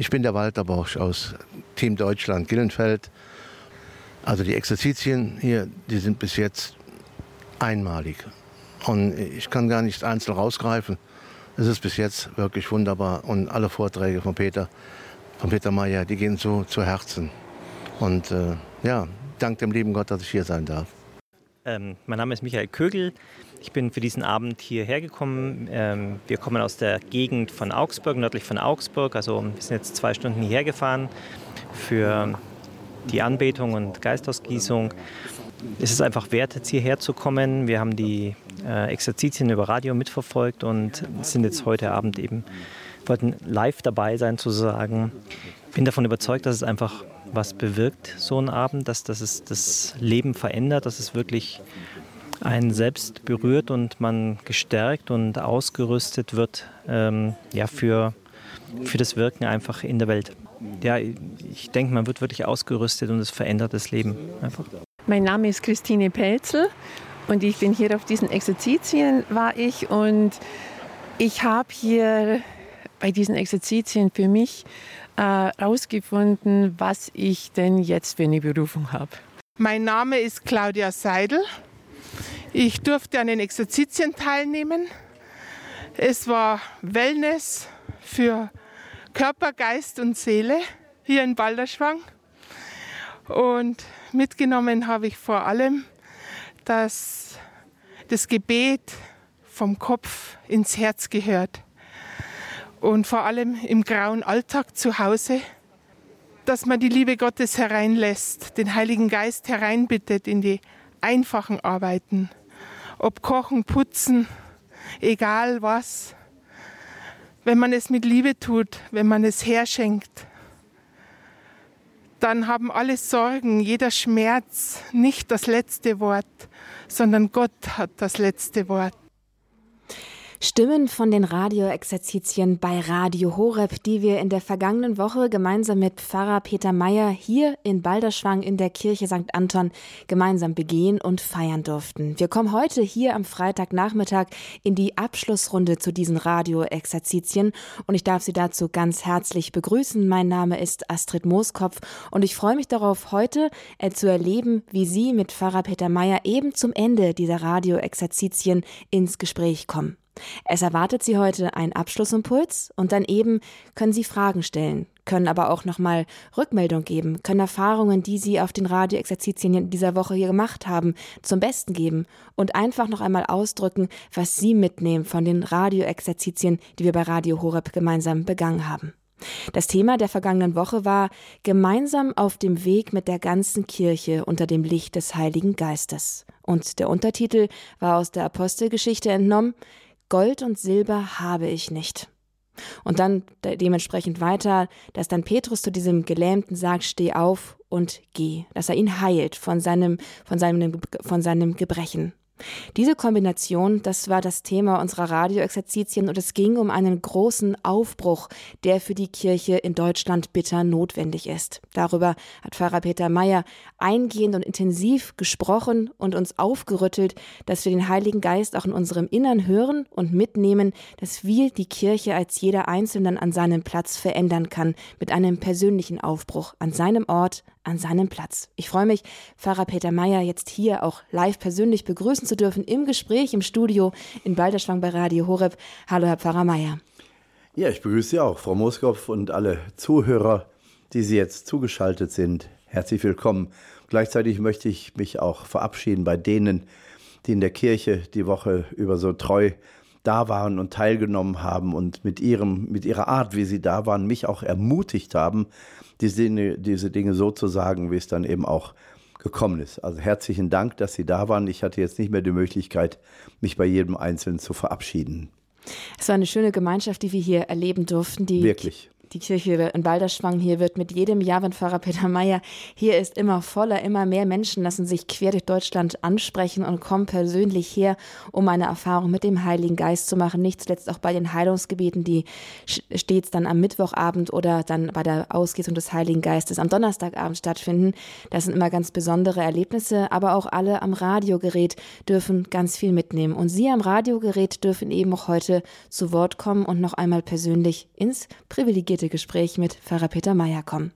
Ich bin der Walter Borsch aus Team Deutschland Gillenfeld. Also die Exerzitien hier, die sind bis jetzt einmalig. Und ich kann gar nicht einzeln rausgreifen. Es ist bis jetzt wirklich wunderbar. Und alle Vorträge von Peter, von Peter Mayer, die gehen so zu Herzen. Und äh, ja, dank dem lieben Gott, dass ich hier sein darf. Ähm, mein Name ist Michael Kögel. Ich bin für diesen Abend hierher gekommen. Ähm, wir kommen aus der Gegend von Augsburg, nördlich von Augsburg. Also wir sind jetzt zwei Stunden hierher gefahren für die Anbetung und Geistausgießung. Es ist einfach wert, jetzt hierher zu kommen. Wir haben die äh, Exerzitien über Radio mitverfolgt und sind jetzt heute Abend eben, wollten live dabei sein sozusagen. Bin davon überzeugt, dass es einfach was bewirkt, so ein Abend, dass, dass es das Leben verändert, dass es wirklich einen selbst berührt und man gestärkt und ausgerüstet wird ähm, ja, für, für das Wirken einfach in der Welt. Ja, ich denke, man wird wirklich ausgerüstet und es verändert das Leben einfach. Mein Name ist Christine Pelzel und ich bin hier auf diesen Exerzitien war ich und ich habe hier bei diesen Exerzitien für mich herausgefunden, äh, was ich denn jetzt für eine Berufung habe. Mein Name ist Claudia Seidel. Ich durfte an den Exerzitien teilnehmen. Es war Wellness für Körper, Geist und Seele hier in Balderschwang. Und mitgenommen habe ich vor allem, dass das Gebet vom Kopf ins Herz gehört und vor allem im grauen Alltag zu Hause, dass man die Liebe Gottes hereinlässt, den Heiligen Geist hereinbittet in die einfachen Arbeiten, ob Kochen, Putzen, egal was. Wenn man es mit Liebe tut, wenn man es herschenkt, dann haben alle Sorgen, jeder Schmerz nicht das letzte Wort, sondern Gott hat das letzte Wort. Stimmen von den Radioexerzitien bei Radio Horeb, die wir in der vergangenen Woche gemeinsam mit Pfarrer Peter Meyer hier in Balderschwang in der Kirche St. Anton gemeinsam begehen und feiern durften. Wir kommen heute hier am Freitagnachmittag in die Abschlussrunde zu diesen Radioexerzitien und ich darf Sie dazu ganz herzlich begrüßen. Mein Name ist Astrid Mooskopf und ich freue mich darauf, heute äh, zu erleben, wie Sie mit Pfarrer Peter Meyer eben zum Ende dieser Radioexerzitien ins Gespräch kommen. Es erwartet Sie heute ein Abschlussimpuls und dann eben können Sie Fragen stellen, können aber auch nochmal Rückmeldung geben, können Erfahrungen, die Sie auf den Radioexerzitien dieser Woche hier gemacht haben, zum Besten geben und einfach noch einmal ausdrücken, was Sie mitnehmen von den Radioexerzitien, die wir bei Radio Horeb gemeinsam begangen haben. Das Thema der vergangenen Woche war gemeinsam auf dem Weg mit der ganzen Kirche unter dem Licht des Heiligen Geistes. Und der Untertitel war aus der Apostelgeschichte entnommen Gold und Silber habe ich nicht. Und dann dementsprechend weiter, dass dann Petrus zu diesem Gelähmten sagt, steh auf und geh, dass er ihn heilt von seinem, von seinem, von seinem Gebrechen. Diese Kombination, das war das Thema unserer Radioexerzitien und es ging um einen großen Aufbruch, der für die Kirche in Deutschland bitter notwendig ist. Darüber hat Pfarrer Peter Meyer eingehend und intensiv gesprochen und uns aufgerüttelt, dass wir den Heiligen Geist auch in unserem Innern hören und mitnehmen, dass wir die Kirche als jeder Einzelnen an seinem Platz verändern kann, mit einem persönlichen Aufbruch an seinem Ort, an seinem Platz. Ich freue mich, Pfarrer Peter Meyer jetzt hier auch live persönlich begrüßen zu dürfen im Gespräch im Studio in Balderschwang bei Radio Horeb. Hallo, Herr Pfarrer Meyer. Ja, ich begrüße Sie auch, Frau Moskow und alle Zuhörer, die Sie jetzt zugeschaltet sind. Herzlich willkommen. Gleichzeitig möchte ich mich auch verabschieden bei denen, die in der Kirche die Woche über so treu da waren und teilgenommen haben und mit ihrem, mit ihrer Art, wie sie da waren, mich auch ermutigt haben, diese Dinge, diese Dinge so zu sagen, wie es dann eben auch gekommen ist. Also herzlichen Dank, dass Sie da waren. Ich hatte jetzt nicht mehr die Möglichkeit, mich bei jedem Einzelnen zu verabschieden. Es war eine schöne Gemeinschaft, die wir hier erleben durften. Die Wirklich die Kirche in Balderschwang hier wird mit jedem Jahr, wenn Pfarrer Peter Meyer hier ist, immer voller, immer mehr Menschen lassen sich quer durch Deutschland ansprechen und kommen persönlich her, um eine Erfahrung mit dem Heiligen Geist zu machen. Nicht zuletzt auch bei den Heilungsgebieten, die stets dann am Mittwochabend oder dann bei der Ausgießung des Heiligen Geistes am Donnerstagabend stattfinden. Das sind immer ganz besondere Erlebnisse, aber auch alle am Radiogerät dürfen ganz viel mitnehmen. Und Sie am Radiogerät dürfen eben auch heute zu Wort kommen und noch einmal persönlich ins privilegierte geführte Gespräch mit Pfarrer Peter Meyer kommen.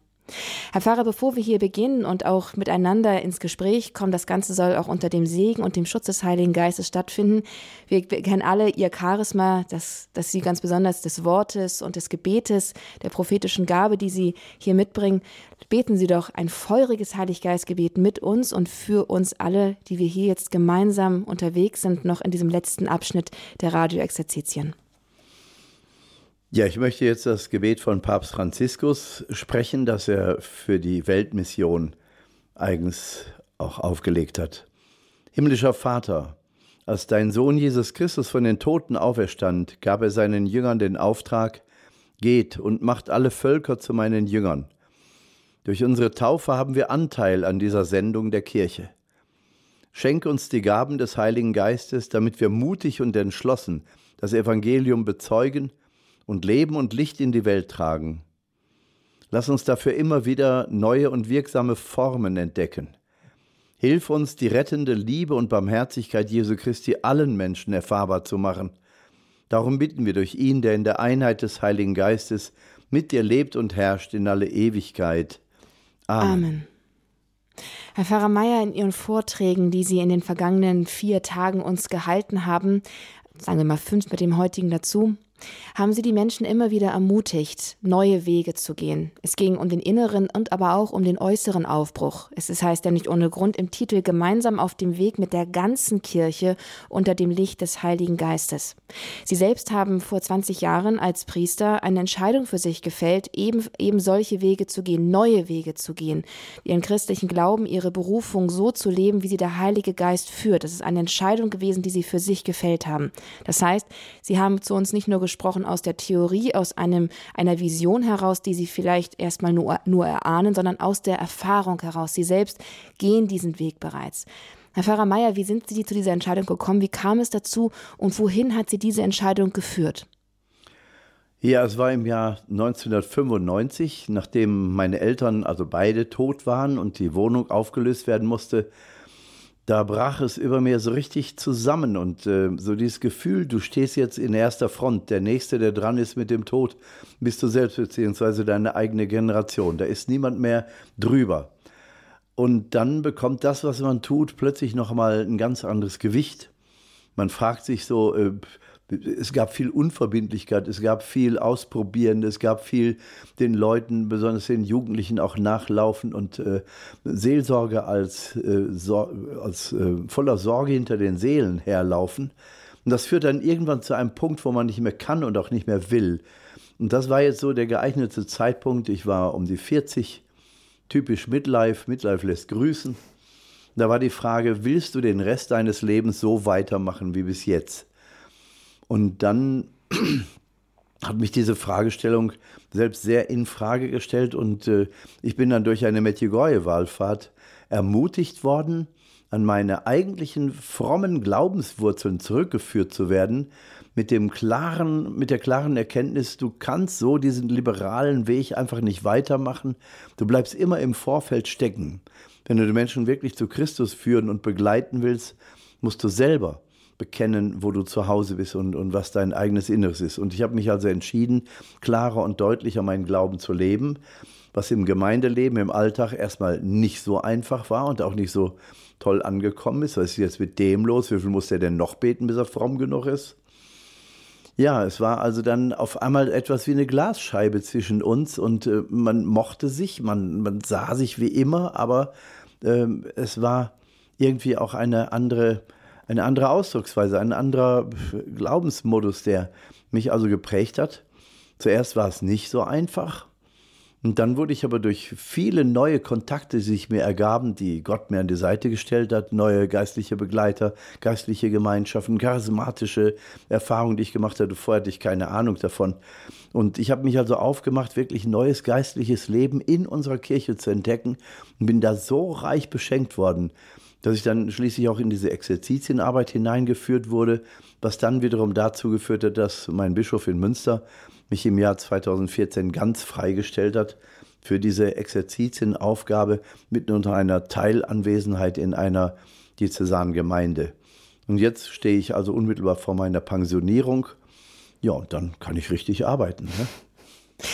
Herr Pfarrer, bevor wir hier beginnen und auch miteinander ins Gespräch kommen, das Ganze soll auch unter dem Segen und dem Schutz des Heiligen Geistes stattfinden. Wir, kennen alle Ihr Charisma, dass, dass Sie ganz besonders des Wortes und des Gebetes, der prophetischen Gabe, die Sie hier mitbringen, beten Sie doch ein feuriges Heiliggeistgebet mit uns und für uns alle, die wir hier jetzt gemeinsam unterwegs sind, noch in diesem letzten Abschnitt der Radioexerzitien. Ja, ich möchte jetzt das Gebet von Papst Franziskus sprechen, das er für die Weltmission eigens auch aufgelegt hat. Himmlischer Vater, als dein Sohn Jesus Christus von den Toten auferstand, gab er seinen Jüngern den Auftrag, geht und macht alle Völker zu meinen Jüngern. Durch unsere Taufe haben wir Anteil an dieser Sendung der Kirche. Schenk uns die Gaben des Heiligen Geistes, damit wir mutig und entschlossen das Evangelium bezeugen und Leben und Licht in die Welt tragen. Lass uns dafür immer wieder neue und wirksame Formen entdecken. Hilf uns, die rettende Liebe und Barmherzigkeit Jesu Christi allen Menschen erfahrbar zu machen. Darum bitten wir durch ihn, der in der Einheit des Heiligen Geistes mit dir lebt und herrscht in alle Ewigkeit. Amen. Amen. Herr Pfarrer Mayer, in Ihren Vorträgen, die Sie in den vergangenen vier Tagen uns gehalten haben, sagen wir mal fünf mit dem heutigen dazu, haben sie die Menschen immer wieder ermutigt, neue Wege zu gehen. Es ging um den inneren und aber auch um den äußeren Aufbruch. Es ist, heißt ja nicht ohne Grund im Titel gemeinsam auf dem Weg mit der ganzen Kirche unter dem Licht des Heiligen Geistes. Sie selbst haben vor 20 Jahren als Priester eine Entscheidung für sich gefällt, eben, eben solche Wege zu gehen, neue Wege zu gehen, ihren christlichen Glauben, ihre Berufung so zu leben, wie sie der Heilige Geist führt. Das ist eine Entscheidung gewesen, die sie für sich gefällt haben. Das heißt, sie haben zu uns nicht nur gesprochen aus der Theorie, aus einem, einer Vision heraus, die sie vielleicht erstmal nur, nur erahnen, sondern aus der Erfahrung heraus. Sie selbst gehen diesen Weg bereits. Herr Pfarrer Meier, wie sind Sie zu dieser Entscheidung gekommen? Wie kam es dazu und wohin hat Sie diese Entscheidung geführt? Ja, es war im Jahr 1995, nachdem meine Eltern, also beide, tot waren und die Wohnung aufgelöst werden musste, da brach es über mir so richtig zusammen und äh, so dieses Gefühl, du stehst jetzt in erster Front, der Nächste, der dran ist mit dem Tod, bist du selbst beziehungsweise deine eigene Generation. Da ist niemand mehr drüber. Und dann bekommt das, was man tut, plötzlich nochmal ein ganz anderes Gewicht. Man fragt sich so, äh, es gab viel Unverbindlichkeit, es gab viel Ausprobieren, es gab viel den Leuten, besonders den Jugendlichen, auch nachlaufen und äh, Seelsorge als, äh, so, als äh, voller Sorge hinter den Seelen herlaufen. Und das führt dann irgendwann zu einem Punkt, wo man nicht mehr kann und auch nicht mehr will. Und das war jetzt so der geeignete Zeitpunkt. Ich war um die 40, typisch Midlife, Midlife lässt grüßen. Da war die Frage, willst du den Rest deines Lebens so weitermachen wie bis jetzt? Und dann hat mich diese Fragestellung selbst sehr in Frage gestellt und äh, ich bin dann durch eine Medjugorje-Wallfahrt ermutigt worden, an meine eigentlichen frommen Glaubenswurzeln zurückgeführt zu werden, mit dem klaren, mit der klaren Erkenntnis, du kannst so diesen liberalen Weg einfach nicht weitermachen. Du bleibst immer im Vorfeld stecken. Wenn du die Menschen wirklich zu Christus führen und begleiten willst, musst du selber bekennen, wo du zu Hause bist und, und was dein eigenes Inneres ist. Und ich habe mich also entschieden, klarer und deutlicher meinen Glauben zu leben, was im Gemeindeleben, im Alltag erstmal nicht so einfach war und auch nicht so toll angekommen ist. Was ist jetzt mit dem los? Wie viel muss der denn noch beten, bis er fromm genug ist? Ja, es war also dann auf einmal etwas wie eine Glasscheibe zwischen uns und äh, man mochte sich, man, man sah sich wie immer, aber äh, es war irgendwie auch eine andere eine andere Ausdrucksweise, ein anderer Glaubensmodus, der mich also geprägt hat. Zuerst war es nicht so einfach. Und dann wurde ich aber durch viele neue Kontakte, die sich mir ergaben, die Gott mir an die Seite gestellt hat, neue geistliche Begleiter, geistliche Gemeinschaften, charismatische Erfahrungen, die ich gemacht hatte. Vorher hatte ich keine Ahnung davon. Und ich habe mich also aufgemacht, wirklich neues geistliches Leben in unserer Kirche zu entdecken und bin da so reich beschenkt worden, dass ich dann schließlich auch in diese Exerzitienarbeit hineingeführt wurde, was dann wiederum dazu geführt hat, dass mein Bischof in Münster mich im Jahr 2014 ganz freigestellt hat für diese Exerzitienaufgabe mitten unter einer Teilanwesenheit in einer diözesanen Gemeinde. Und jetzt stehe ich also unmittelbar vor meiner Pensionierung. Ja, und dann kann ich richtig arbeiten. Ne?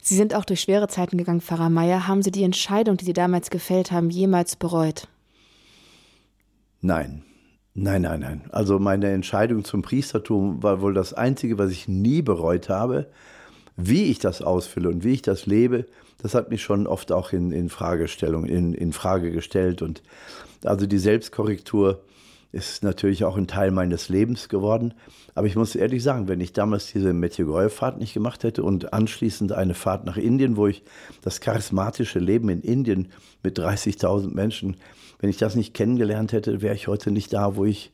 Sie sind auch durch schwere Zeiten gegangen, Pfarrer Meier. Haben Sie die Entscheidung, die Sie damals gefällt haben, jemals bereut? Nein. Nein, nein, nein. Also meine Entscheidung zum Priestertum war wohl das Einzige, was ich nie bereut habe. Wie ich das ausfülle und wie ich das lebe, das hat mich schon oft auch in, in Fragestellung, in, in Frage gestellt. Und also die Selbstkorrektur ist natürlich auch ein Teil meines Lebens geworden. Aber ich muss ehrlich sagen, wenn ich damals diese Medjugorje-Fahrt nicht gemacht hätte und anschließend eine Fahrt nach Indien, wo ich das charismatische Leben in Indien mit 30.000 Menschen, wenn ich das nicht kennengelernt hätte, wäre ich heute nicht da, wo ich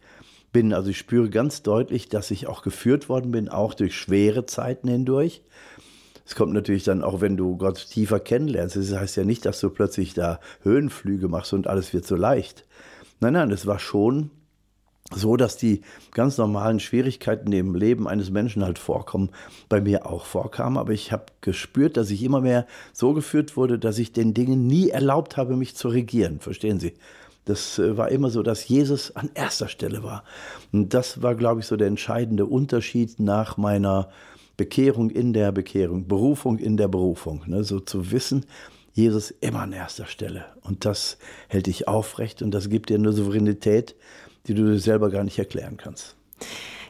bin. Also ich spüre ganz deutlich, dass ich auch geführt worden bin, auch durch schwere Zeiten hindurch. Es kommt natürlich dann auch, wenn du Gott tiefer kennenlernst. Das heißt ja nicht, dass du plötzlich da Höhenflüge machst und alles wird so leicht. Nein, nein, es war schon so, dass die ganz normalen Schwierigkeiten im Leben eines Menschen halt vorkommen, bei mir auch vorkamen. Aber ich habe gespürt, dass ich immer mehr so geführt wurde, dass ich den Dingen nie erlaubt habe, mich zu regieren. Verstehen Sie? Das äh, war immer so, dass Jesus an erster Stelle war. Und das war, glaube ich, so der entscheidende Unterschied nach meiner Bekehrung in der Bekehrung, Berufung in der Berufung. Ne? So zu wissen, Jesus immer an erster Stelle. Und das hält dich aufrecht und das gibt dir eine Souveränität, die du dir selber gar nicht erklären kannst.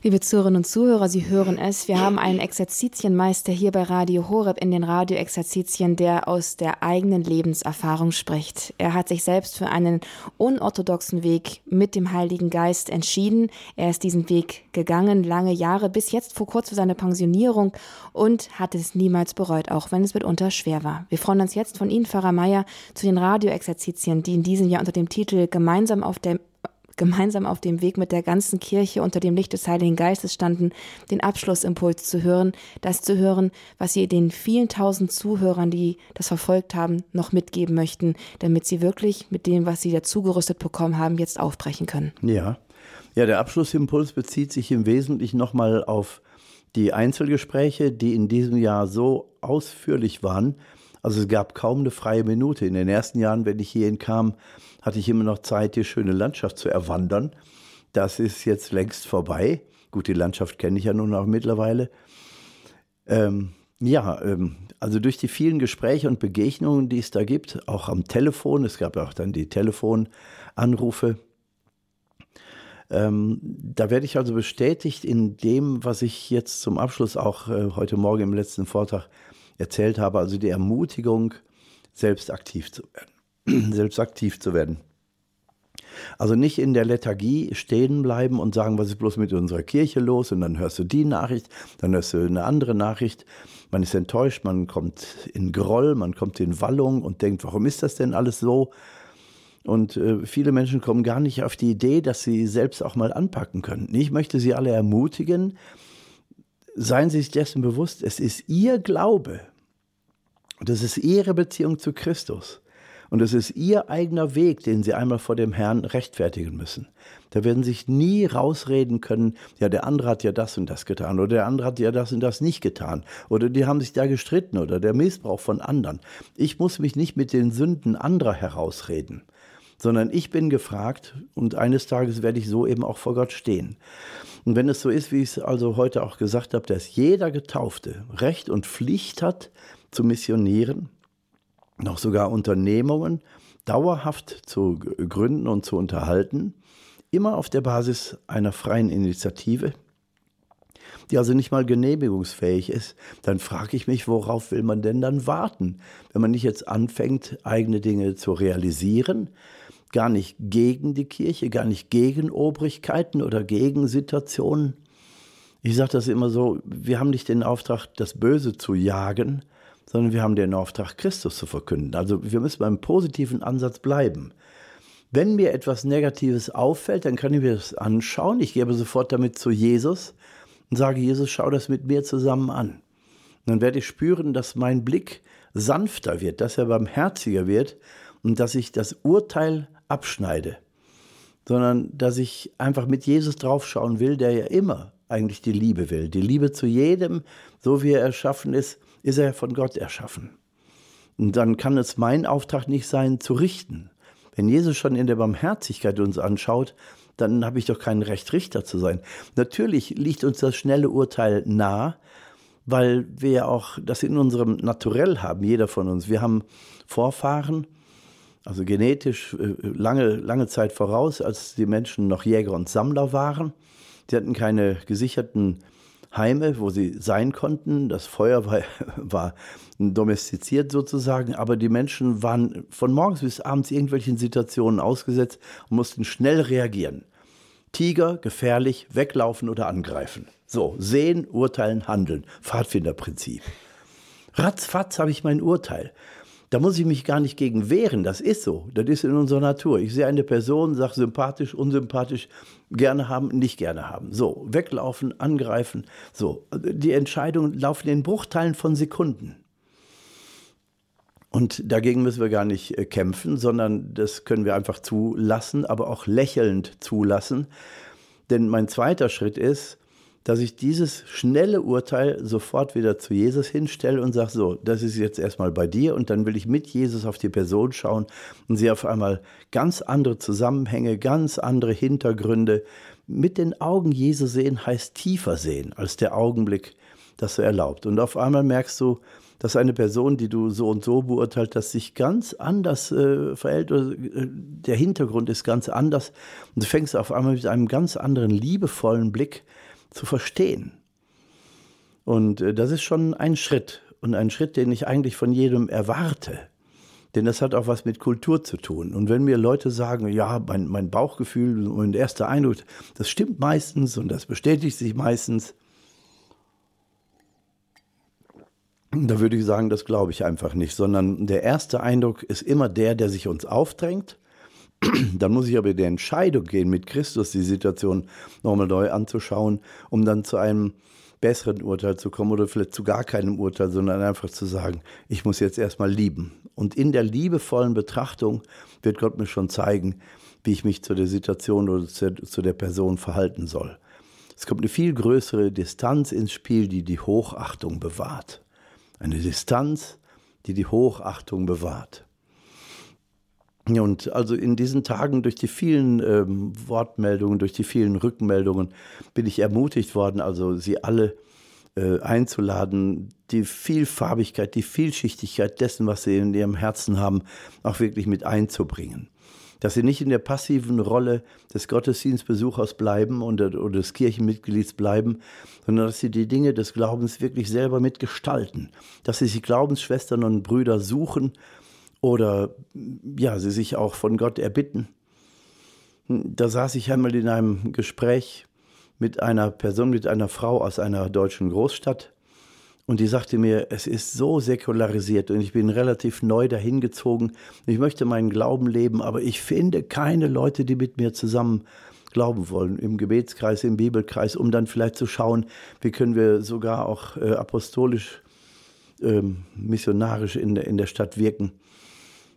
Liebe Zuhörerinnen und Zuhörer, Sie hören es. Wir haben einen Exerzitienmeister hier bei Radio Horeb in den Radioexerzitien, der aus der eigenen Lebenserfahrung spricht. Er hat sich selbst für einen unorthodoxen Weg mit dem Heiligen Geist entschieden. Er ist diesen Weg gegangen, lange Jahre, bis jetzt vor kurzem seine Pensionierung und hat es niemals bereut, auch wenn es mitunter schwer war. Wir freuen uns jetzt von Ihnen, Pfarrer Meier, zu den Radioexerzitien, die in diesem Jahr unter dem Titel Gemeinsam auf der gemeinsam auf dem Weg mit der ganzen Kirche unter dem Licht des Heiligen Geistes standen, den Abschlussimpuls zu hören, das zu hören, was sie den vielen tausend Zuhörern, die das verfolgt haben, noch mitgeben möchten, damit sie wirklich mit dem, was sie dazugerüstet bekommen haben, jetzt aufbrechen können. Ja, ja, der Abschlussimpuls bezieht sich im Wesentlichen nochmal auf die Einzelgespräche, die in diesem Jahr so ausführlich waren. Also es gab kaum eine freie Minute. In den ersten Jahren, wenn ich hierhin kam, hatte ich immer noch Zeit, die schöne Landschaft zu erwandern. Das ist jetzt längst vorbei. Gut, die Landschaft kenne ich ja nun auch mittlerweile. Ähm, ja, ähm, also durch die vielen Gespräche und Begegnungen, die es da gibt, auch am Telefon, es gab ja auch dann die Telefonanrufe, ähm, da werde ich also bestätigt in dem, was ich jetzt zum Abschluss auch äh, heute Morgen im letzten Vortrag erzählt habe, also die Ermutigung, selbst aktiv zu werden. selbst aktiv zu werden. Also nicht in der Lethargie stehen bleiben und sagen, was ist bloß mit unserer Kirche los? Und dann hörst du die Nachricht, dann hörst du eine andere Nachricht. Man ist enttäuscht, man kommt in Groll, man kommt in Wallung und denkt, warum ist das denn alles so? Und äh, viele Menschen kommen gar nicht auf die Idee, dass sie selbst auch mal anpacken können. Ich möchte sie alle ermutigen, seien Sie sich dessen bewusst, es ist Ihr Glaube und es ist Ihre Beziehung zu Christus und es ist ihr eigener Weg, den sie einmal vor dem Herrn rechtfertigen müssen. Da werden sich nie rausreden können, ja, der andere hat ja das und das getan oder der andere hat ja das und das nicht getan oder die haben sich da gestritten oder der Missbrauch von anderen. Ich muss mich nicht mit den Sünden anderer herausreden, sondern ich bin gefragt und eines Tages werde ich so eben auch vor Gott stehen. Und wenn es so ist, wie ich es also heute auch gesagt habe, dass jeder Getaufte Recht und Pflicht hat, zu missionieren, noch sogar Unternehmungen dauerhaft zu gründen und zu unterhalten, immer auf der Basis einer freien Initiative, die also nicht mal genehmigungsfähig ist, dann frage ich mich, worauf will man denn dann warten, wenn man nicht jetzt anfängt, eigene Dinge zu realisieren, gar nicht gegen die Kirche, gar nicht gegen Obrigkeiten oder gegen Situationen. Ich sage das immer so, wir haben nicht den Auftrag, das Böse zu jagen, sondern wir haben den Auftrag, Christus zu verkünden. Also wir müssen beim positiven Ansatz bleiben. Wenn mir etwas Negatives auffällt, dann kann ich mir das anschauen. Ich gebe sofort damit zu Jesus und sage, Jesus, schau das mit mir zusammen an. Und dann werde ich spüren, dass mein Blick sanfter wird, dass er barmherziger wird und dass ich das Urteil abschneide, sondern dass ich einfach mit Jesus draufschauen will, der ja immer eigentlich die Liebe will. Die Liebe zu jedem, so wie er erschaffen ist, ist er von Gott erschaffen. Und dann kann es mein Auftrag nicht sein, zu richten. Wenn Jesus schon in der Barmherzigkeit uns anschaut, dann habe ich doch kein Recht, Richter zu sein. Natürlich liegt uns das schnelle Urteil nah, weil wir ja auch das in unserem Naturell haben, jeder von uns. Wir haben Vorfahren, also genetisch äh, lange, lange Zeit voraus, als die Menschen noch Jäger und Sammler waren. Sie hatten keine gesicherten Heime, wo sie sein konnten. Das Feuer war, war domestiziert sozusagen, aber die Menschen waren von morgens bis abends irgendwelchen Situationen ausgesetzt und mussten schnell reagieren. Tiger, gefährlich, weglaufen oder angreifen. So, sehen, urteilen, handeln. Pfadfinderprinzip. Ratzfatz habe ich mein Urteil. Da muss ich mich gar nicht gegen wehren. Das ist so. Das ist in unserer Natur. Ich sehe eine Person, sage sympathisch, unsympathisch, gerne haben, nicht gerne haben. So, weglaufen, angreifen. So, die Entscheidungen laufen in Bruchteilen von Sekunden. Und dagegen müssen wir gar nicht äh, kämpfen, sondern das können wir einfach zulassen, aber auch lächelnd zulassen. Denn mein zweiter Schritt ist, dass ich dieses schnelle Urteil sofort wieder zu Jesus hinstelle und sage, so, das ist jetzt erstmal bei dir und dann will ich mit Jesus auf die Person schauen und sie auf einmal ganz andere Zusammenhänge, ganz andere Hintergründe mit den Augen Jesu sehen, heißt tiefer sehen als der Augenblick, das so erlaubt. Und auf einmal merkst du, dass eine Person, die du so und so beurteilt hast, sich ganz anders äh, verhält oder äh, der Hintergrund ist ganz anders und du fängst auf einmal mit einem ganz anderen liebevollen Blick zu verstehen. Und äh, das ist schon ein Schritt und ein Schritt, den ich eigentlich von jedem erwarte. Denn das hat auch was mit Kultur zu tun. Und wenn mir Leute sagen, ja, mein, mein Bauchgefühl und erster Eindruck, das stimmt meistens und das bestätigt sich meistens, da würde ich sagen, das glaube ich einfach nicht, sondern der erste Eindruck ist immer der, der sich uns aufdrängt Dann muss ich aber die Entscheidung gehen, mit Christus die Situation nochmal neu anzuschauen, um dann zu einem besseren Urteil zu kommen oder vielleicht zu gar keinem Urteil, sondern einfach zu sagen, ich muss jetzt erstmal lieben. Und in der liebevollen Betrachtung wird Gott mir schon zeigen, wie ich mich zu der Situation oder zu der Person verhalten soll. Es kommt eine viel größere Distanz ins Spiel, die die Hochachtung bewahrt. Eine Distanz, die die Hochachtung bewahrt. Und also in diesen Tagen durch die vielen ähm, Wortmeldungen, durch die vielen Rückmeldungen bin ich ermutigt worden, also sie alle äh, einzuladen, die Vielfarbigkeit, die Vielschichtigkeit dessen, was sie in ihrem Herzen haben, auch wirklich mit einzubringen. Dass sie nicht in der passiven Rolle des Gottesdienstbesuchers bleiben oder, oder des Kirchenmitglieds bleiben, sondern dass sie die Dinge des Glaubens wirklich selber mitgestalten. Dass sie sich Glaubensschwestern und Brüder suchen oder ja, sie sich auch von Gott erbitten. Da saß ich einmal in einem Gespräch mit einer Person, mit einer Frau aus einer deutschen Großstadt. Und die sagte mir, es ist so säkularisiert und ich bin relativ neu dahin gezogen. Ich möchte meinen Glauben leben, aber ich finde keine Leute, die mit mir zusammen glauben wollen, im Gebetskreis, im Bibelkreis, um dann vielleicht zu schauen, wie können wir sogar auch äh, apostolisch, äh, missionarisch in, in der Stadt wirken.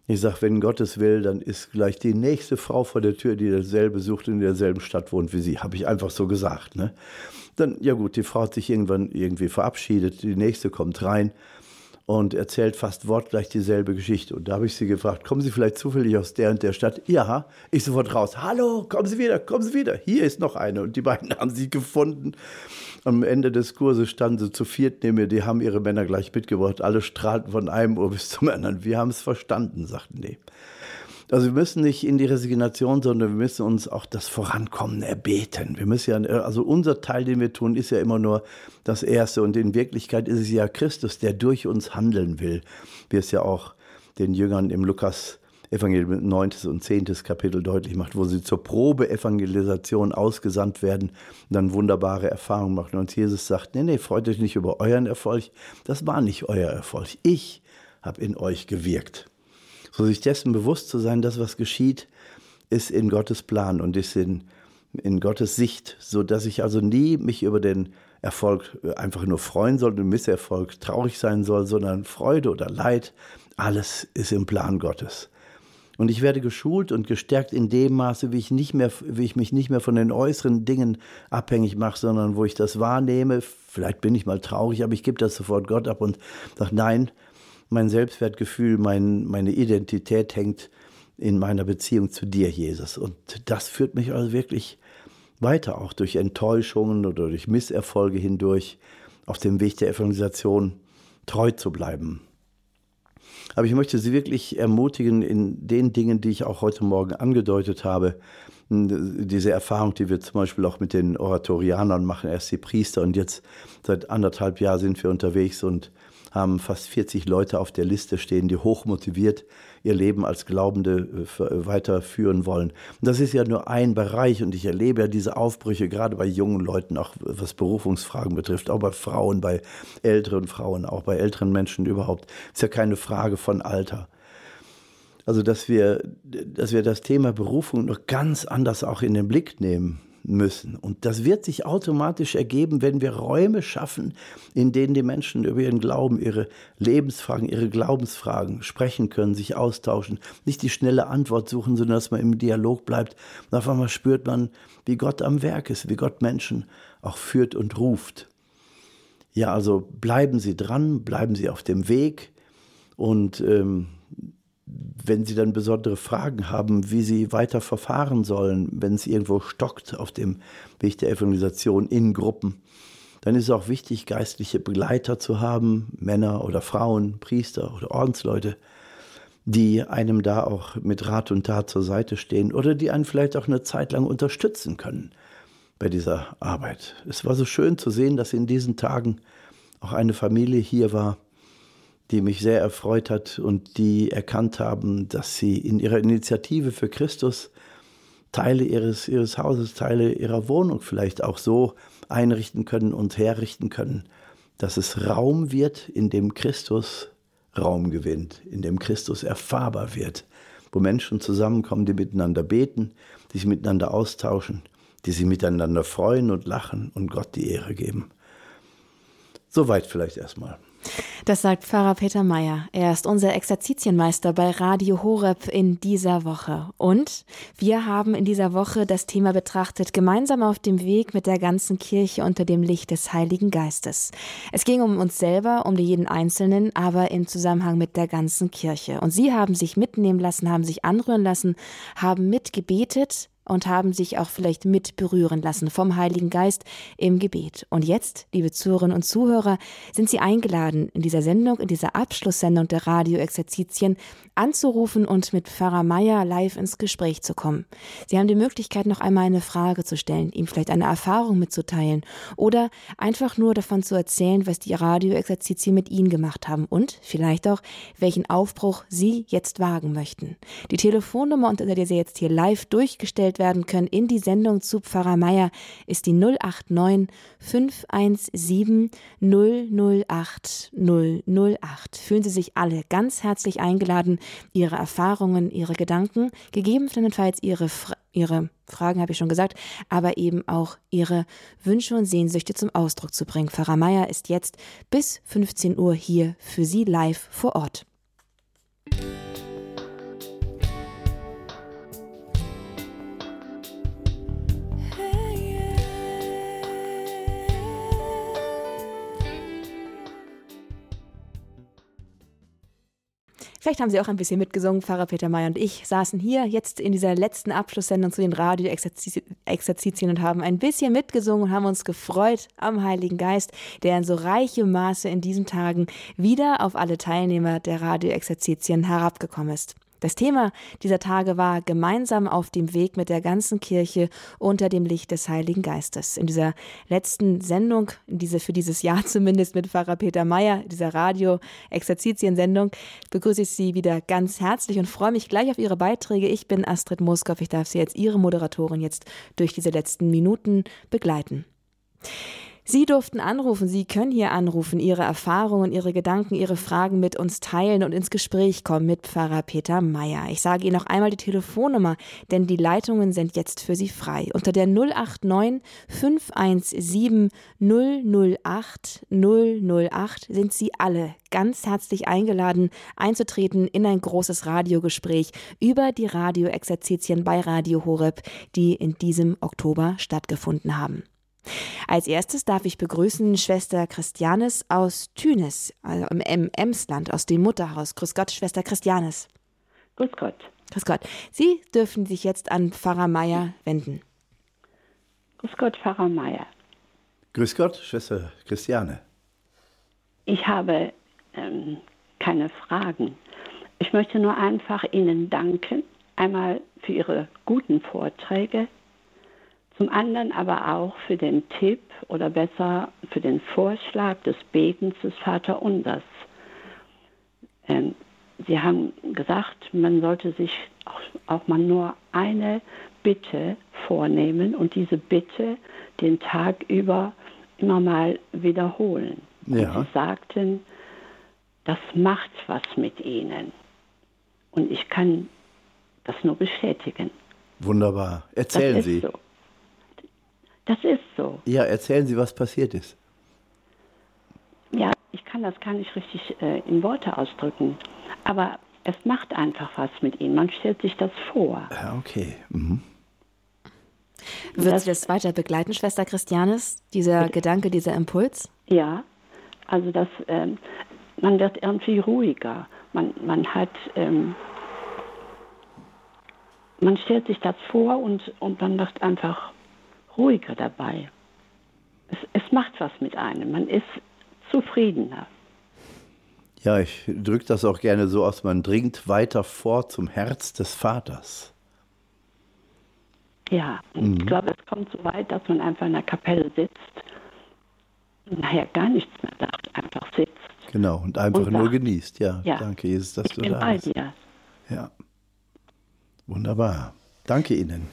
Ich sage, wenn Gottes will, dann ist gleich die nächste Frau vor der Tür, die dasselbe sucht und in derselben Stadt wohnt wie sie. Habe ich einfach so gesagt. Ne? Dann, ja gut, die Frau hat sich irgendwann irgendwie verabschiedet. Die nächste kommt rein und erzählt fast wortgleich dieselbe Geschichte. Und da habe ich sie gefragt, kommen Sie vielleicht zufällig aus der und der Stadt? Ja, ich sofort raus. Hallo, kommen Sie wieder, kommen Sie wieder. Hier ist noch eine. Und die beiden haben sie gefunden. Am Ende des Kurses standen sie zu viert neben mir, die haben ihre Männer gleich mitgebracht. Alle strahlten von einem Ohr bis zum anderen. Wir haben es verstanden, sagten die. Also wir müssen nicht in die Resignation, sondern wir müssen uns auch das Vorankommen erbeten. Wir müssen ja, also unser Teil, den wir tun, ist ja immer nur das Erste. Und in Wirklichkeit ist es ja Christus, der durch uns handeln will, wie es ja auch den Jüngern im Lukas Evangelium 9. und 10. Kapitel deutlich macht, wo sie zur Probe-Evangelisation ausgesandt werden und dann wunderbare Erfahrungen machen. Und Jesus sagt, nee, nee, freut euch nicht über euren Erfolg, das war nicht euer Erfolg. Ich habe in euch gewirkt. So sich dessen bewusst zu sein, dass was geschieht, ist in Gottes Plan und ist in, in Gottes Sicht, so dass ich also nie mich über den Erfolg einfach nur freuen soll und Misserfolg traurig sein soll, sondern Freude oder Leid, alles ist im Plan Gottes. Und ich werde geschult und gestärkt in dem Maße, wie ich, nicht mehr, wie ich mich nicht mehr von den äußeren Dingen abhängig mache, sondern wo ich das wahrnehme. Vielleicht bin ich mal traurig, aber ich gebe das sofort Gott ab und sage, nein, mein Selbstwertgefühl, mein, meine Identität hängt in meiner Beziehung zu dir, Jesus. Und das führt mich also wirklich weiter, auch durch Enttäuschungen oder durch Misserfolge hindurch. auf dem Weg der Evangelisation treu zu bleiben. Aber ich möchte Sie wirklich ermutigen in den Dingen, die ich auch heute Morgen angedeutet habe. Diese Erfahrung, die wir zum Beispiel auch mit den Oratorianern machen, erst die Priester und jetzt seit anderthalb Jahren sind wir unterwegs und haben fast 40 Leute auf der Liste stehen, die hochmotiviert ihr Leben als Glaubende äh, äh, weiterführen wollen. Das ist ja nur ein Bereich und ich erlebe ja diese Aufbrüche gerade bei jungen Leuten, auch was Berufungsfragen betrifft, auch bei Frauen, bei älteren Frauen, auch bei älteren Menschen überhaupt. Ist ja keine Frage von Alter. Also, dass wir, dass wir das Thema Berufung noch ganz anders auch in den Blick nehmen müssen. Und das wird sich automatisch ergeben, wenn wir Räume schaffen, in denen die Menschen über ihren Glauben, ihre Lebensfragen, ihre Glaubensfragen sprechen können, sich austauschen, nicht die schnelle Antwort suchen, sondern dass man im Dialog bleibt. Und auf einmal spürt man, wie Gott am Werk ist, wie Gott Menschen auch führt und ruft. Ja, also bleiben Sie dran, bleiben Sie auf dem Weg und ähm, wenn Sie dann besondere Fragen haben, wie Sie weiter verfahren sollen, wenn es irgendwo stockt auf dem Weg der Evangelisation in Gruppen, dann ist es auch wichtig, geistliche Begleiter zu haben, Männer oder Frauen, Priester oder Ordensleute, die einem da auch mit Rat und Tat zur Seite stehen oder die einen vielleicht auch eine Zeit lang unterstützen können bei dieser Arbeit. Es war so schön zu sehen, dass in diesen Tagen auch eine Familie hier war, die mich sehr erfreut hat und die erkannt haben, dass sie in ihrer Initiative für Christus Teile ihres, ihres Hauses, Teile ihrer Wohnung vielleicht auch so einrichten können und herrichten können, dass es Raum wird, in dem Christus Raum gewinnt, in dem Christus erfahrbar wird, wo Menschen zusammenkommen, die miteinander beten, die sich miteinander austauschen, die sich miteinander freuen und lachen und Gott die Ehre geben. Soweit vielleicht erstmal. Das sagt Pfarrer Peter Meyer. Er ist unser Exerzitienmeister bei Radio Horeb in dieser Woche. Und wir haben in dieser Woche das Thema betrachtet, gemeinsam auf dem Weg mit der ganzen Kirche unter dem Licht des Heiligen Geistes. Es ging um uns selber, um jeden Einzelnen, aber im Zusammenhang mit der ganzen Kirche. Und Sie haben sich mitnehmen lassen, haben sich anrühren lassen, haben mitgebetet, und haben sich auch vielleicht mit berühren lassen vom Heiligen Geist im Gebet. Und jetzt, liebe Zuhörerinnen und Zuhörer, sind Sie eingeladen, in dieser Sendung, in dieser Abschlusssendung der Radio-Exerzitien anzurufen und mit Pfarrer Meier live ins Gespräch zu kommen. Sie haben die Möglichkeit, noch einmal eine Frage zu stellen, ihm vielleicht eine Erfahrung mitzuteilen oder einfach nur davon zu erzählen, was die Radio-Exerzitien mit Ihnen gemacht haben und vielleicht auch, welchen Aufbruch Sie jetzt wagen möchten. Die Telefonnummer, unter der Sie jetzt hier live durchgestellt eingestellt werden können in die Sendung zu Pfarrer Meier, ist die 089 517 008 008. Fühlen Sie sich alle ganz herzlich eingeladen, Ihre Erfahrungen, Ihre Gedanken, gegebenenfalls Ihre, Ihre Fragen habe ich schon gesagt, aber eben auch Ihre Wünsche und Sehnsüchte zum Ausdruck zu bringen. Pfarrer Meier ist jetzt bis 15 Uhr hier für Sie live vor Ort. Vielleicht haben Sie auch ein bisschen mitgesungen. Pfarrer Peter Mayer und ich saßen hier jetzt in dieser letzten Abschlusssendung zu den Radio-Exerzitien und haben ein bisschen mitgesungen und haben uns gefreut am Heiligen Geist, der in so reichem Maße in diesen Tagen wieder auf alle Teilnehmer der Radio-Exerzitien herabgekommen ist. Das Thema dieser Tage war gemeinsam auf dem Weg mit der ganzen Kirche unter dem Licht des Heiligen Geistes. In dieser letzten Sendung, diese, für dieses Jahr zumindest mit Pfarrer Peter Meyer, dieser Radio-Exerzitien-Sendung, begrüße ich Sie wieder ganz herzlich und freue mich gleich auf Ihre Beiträge. Ich bin Astrid Moskow. Ich darf Sie als Ihre Moderatorin jetzt durch diese letzten Minuten begleiten. Sie durften anrufen, Sie können hier anrufen, Ihre Erfahrungen, Ihre Gedanken, Ihre Fragen mit uns teilen und ins Gespräch kommen mit Pfarrer Peter Meyer. Ich sage Ihnen noch einmal die Telefonnummer, denn die Leitungen sind jetzt für Sie frei. Unter der 089 517 008 008 sind Sie alle ganz herzlich eingeladen, einzutreten in ein großes Radiogespräch über die Radioexerzitien bei Radio Horeb, die in diesem Oktober stattgefunden haben. Als erstes darf ich begrüßen Schwester Christianes aus Tünes, also im Emsland, aus dem Mutterhaus. Grüß Gott, Schwester Christianes. Grüß Gott. Grüß Gott. Sie dürfen sich jetzt an Pfarrer Meier wenden. Grüß Gott, Pfarrer Meier. Grüß Gott, Schwester Christiane. ich habe ähm, keine Fragen. Ich möchte nur einfach Ihnen danken, einmal für Ihre guten Vorträge, zum anderen aber auch für den Tipp oder besser für den Vorschlag des Betens des Vaterunsers. Ähm, Sie haben gesagt, man sollte sich auch, auch mal nur eine Bitte vornehmen und diese Bitte den Tag über immer mal wiederholen. Ja. Und Sie sagten, das macht was mit Ihnen. Und ich kann das nur bestätigen. Wunderbar. Erzählen Sie. So. Das ist so. Ja, erzählen Sie, was passiert ist. Ja, ich kann das gar nicht richtig äh, in Worte ausdrücken. Aber es macht einfach was mit Ihnen. Man stellt sich das vor. Ja, okay. Mhm. Wird das, Sie das weiter begleiten, Schwester Christianis, dieser? Gedanke, dieser Impuls? Ja, also das, ähm, man wird irgendwie ruhiger. Man, man hat, ähm, man stellt sich das vor und, und man wird einfach ruhiger dabei. Es, es macht was mit einem. Man ist zufriedener. Ja, ich drücke das auch gerne so aus, man dringt weiter vor zum Herz des Vaters. Ja, mhm. ich glaube, es kommt so weit, dass man einfach in der Kapelle sitzt und nachher gar nichts mehr sagt, einfach sitzt. Genau, und einfach und nur sagt, genießt. Ja, ja, danke, Jesus, dass ich du bin da bist. Dir. Ja, wunderbar. Danke Ihnen.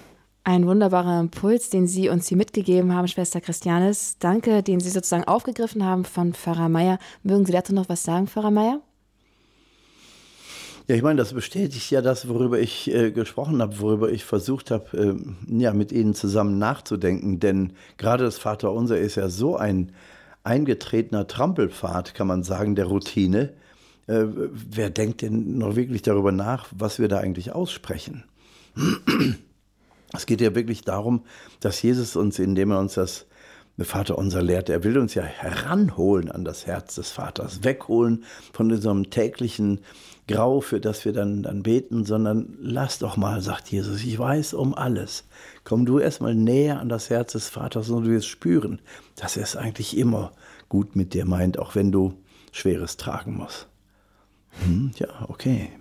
Ein wunderbarer Impuls, den Sie uns hier mitgegeben haben, Schwester Christianis. Danke, den Sie sozusagen aufgegriffen haben von Pfarrer Meier. Mögen Sie dazu noch was sagen, Pfarrer Meier? Ja, ich meine, das bestätigt ja das, worüber ich äh, gesprochen habe, worüber ich versucht habe, äh, ja, mit Ihnen zusammen nachzudenken. Denn gerade das Vaterunser ist ja so ein eingetretener Trampelpfad, kann man sagen, der Routine. Äh, wer denkt denn noch wirklich darüber nach, was wir da eigentlich aussprechen? Es geht ja wirklich darum, dass Jesus uns, indem er uns das Vater unser lehrt, er will uns ja heranholen an das Herz des Vaters, wegholen von unserem täglichen Grau, für das wir dann, dann beten, sondern lass doch mal, sagt Jesus, ich weiß um alles. Komm du erstmal näher an das Herz des Vaters und du wirst spüren, dass er es eigentlich immer gut mit dir meint, auch wenn du Schweres tragen musst. Hm, ja, okay.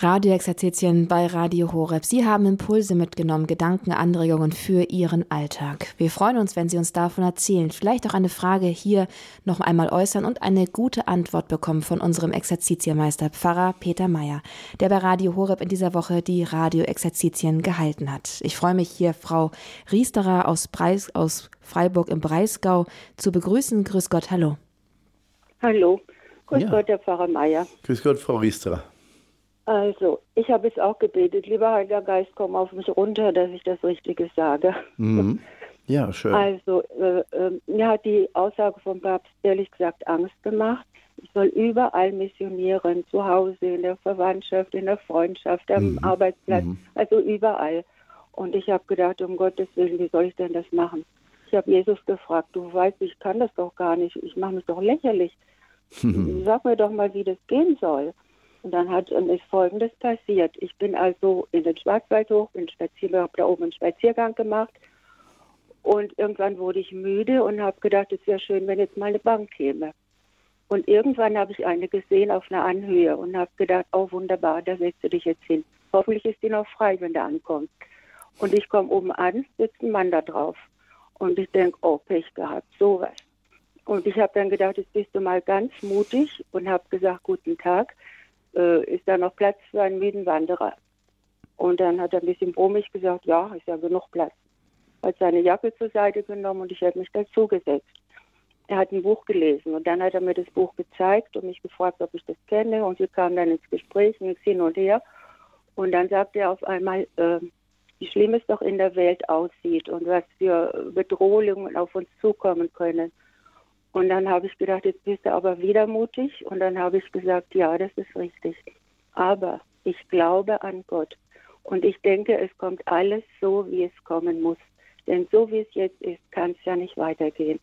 Radioexerzitien bei Radio Horeb. Sie haben Impulse mitgenommen, Gedanken, Anregungen für Ihren Alltag. Wir freuen uns, wenn Sie uns davon erzählen. Vielleicht auch eine Frage hier noch einmal äußern und eine gute Antwort bekommen von unserem Exerzitienmeister Pfarrer Peter Meyer, der bei Radio Horeb in dieser Woche die Radioexerzitien gehalten hat. Ich freue mich hier, Frau Riesterer aus, Breis, aus Freiburg im Breisgau zu begrüßen. Grüß Gott, hallo. Hallo. Grüß ja. Gott, Herr Pfarrer Meier. Grüß Gott, Frau Riesterer. Also, ich habe jetzt auch gebetet, lieber Heiliger Geist, komm auf mich runter, dass ich das Richtige sage. Mhm. Ja, schön. Also, äh, äh, mir hat die Aussage vom Papst ehrlich gesagt Angst gemacht. Ich soll überall missionieren, zu Hause, in der Verwandtschaft, in der Freundschaft, am mhm. Arbeitsplatz, mhm. also überall. Und ich habe gedacht, um Gottes Willen, wie soll ich denn das machen? Ich habe Jesus gefragt, du weißt, ich kann das doch gar nicht, ich mache mich doch lächerlich. Sag mir doch mal, wie das gehen soll. Und dann hat ist Folgendes passiert. Ich bin also in den Schwarzwald hoch, bin spazieren, habe da oben einen Spaziergang gemacht. Und irgendwann wurde ich müde und habe gedacht, es wäre schön, wenn jetzt mal eine Bank käme. Und irgendwann habe ich eine gesehen auf einer Anhöhe und habe gedacht, oh wunderbar, da setzt du dich jetzt hin. Hoffentlich ist die noch frei, wenn du ankommst. Und ich komme oben an, sitzt ein Mann da drauf. Und ich denke, oh, Pech gehabt, sowas. Und ich habe dann gedacht, jetzt bist du mal ganz mutig und habe gesagt, guten Tag äh, ist da noch Platz für einen Wanderer? Und dann hat er ein bisschen brummig gesagt, ja, ist ja genug Platz. Hat seine Jacke zur Seite genommen und ich habe mich dazu gesetzt. Er hat ein Buch gelesen und dann hat er mir das Buch gezeigt und mich gefragt, ob ich das kenne. Und wir kamen dann ins Gespräch, nichts hin und her. Und dann sagte er auf einmal, äh, wie schlimm es doch in der Welt aussieht und was für Bedrohungen auf uns zukommen können. Und dann habe ich gedacht, jetzt bist du aber wieder mutig. Und dann habe ich gesagt, ja, das ist richtig. Aber ich glaube an Gott. Und ich denke, es kommt alles so, wie es kommen muss. Denn so wie es jetzt ist, kann es ja nicht weitergehen.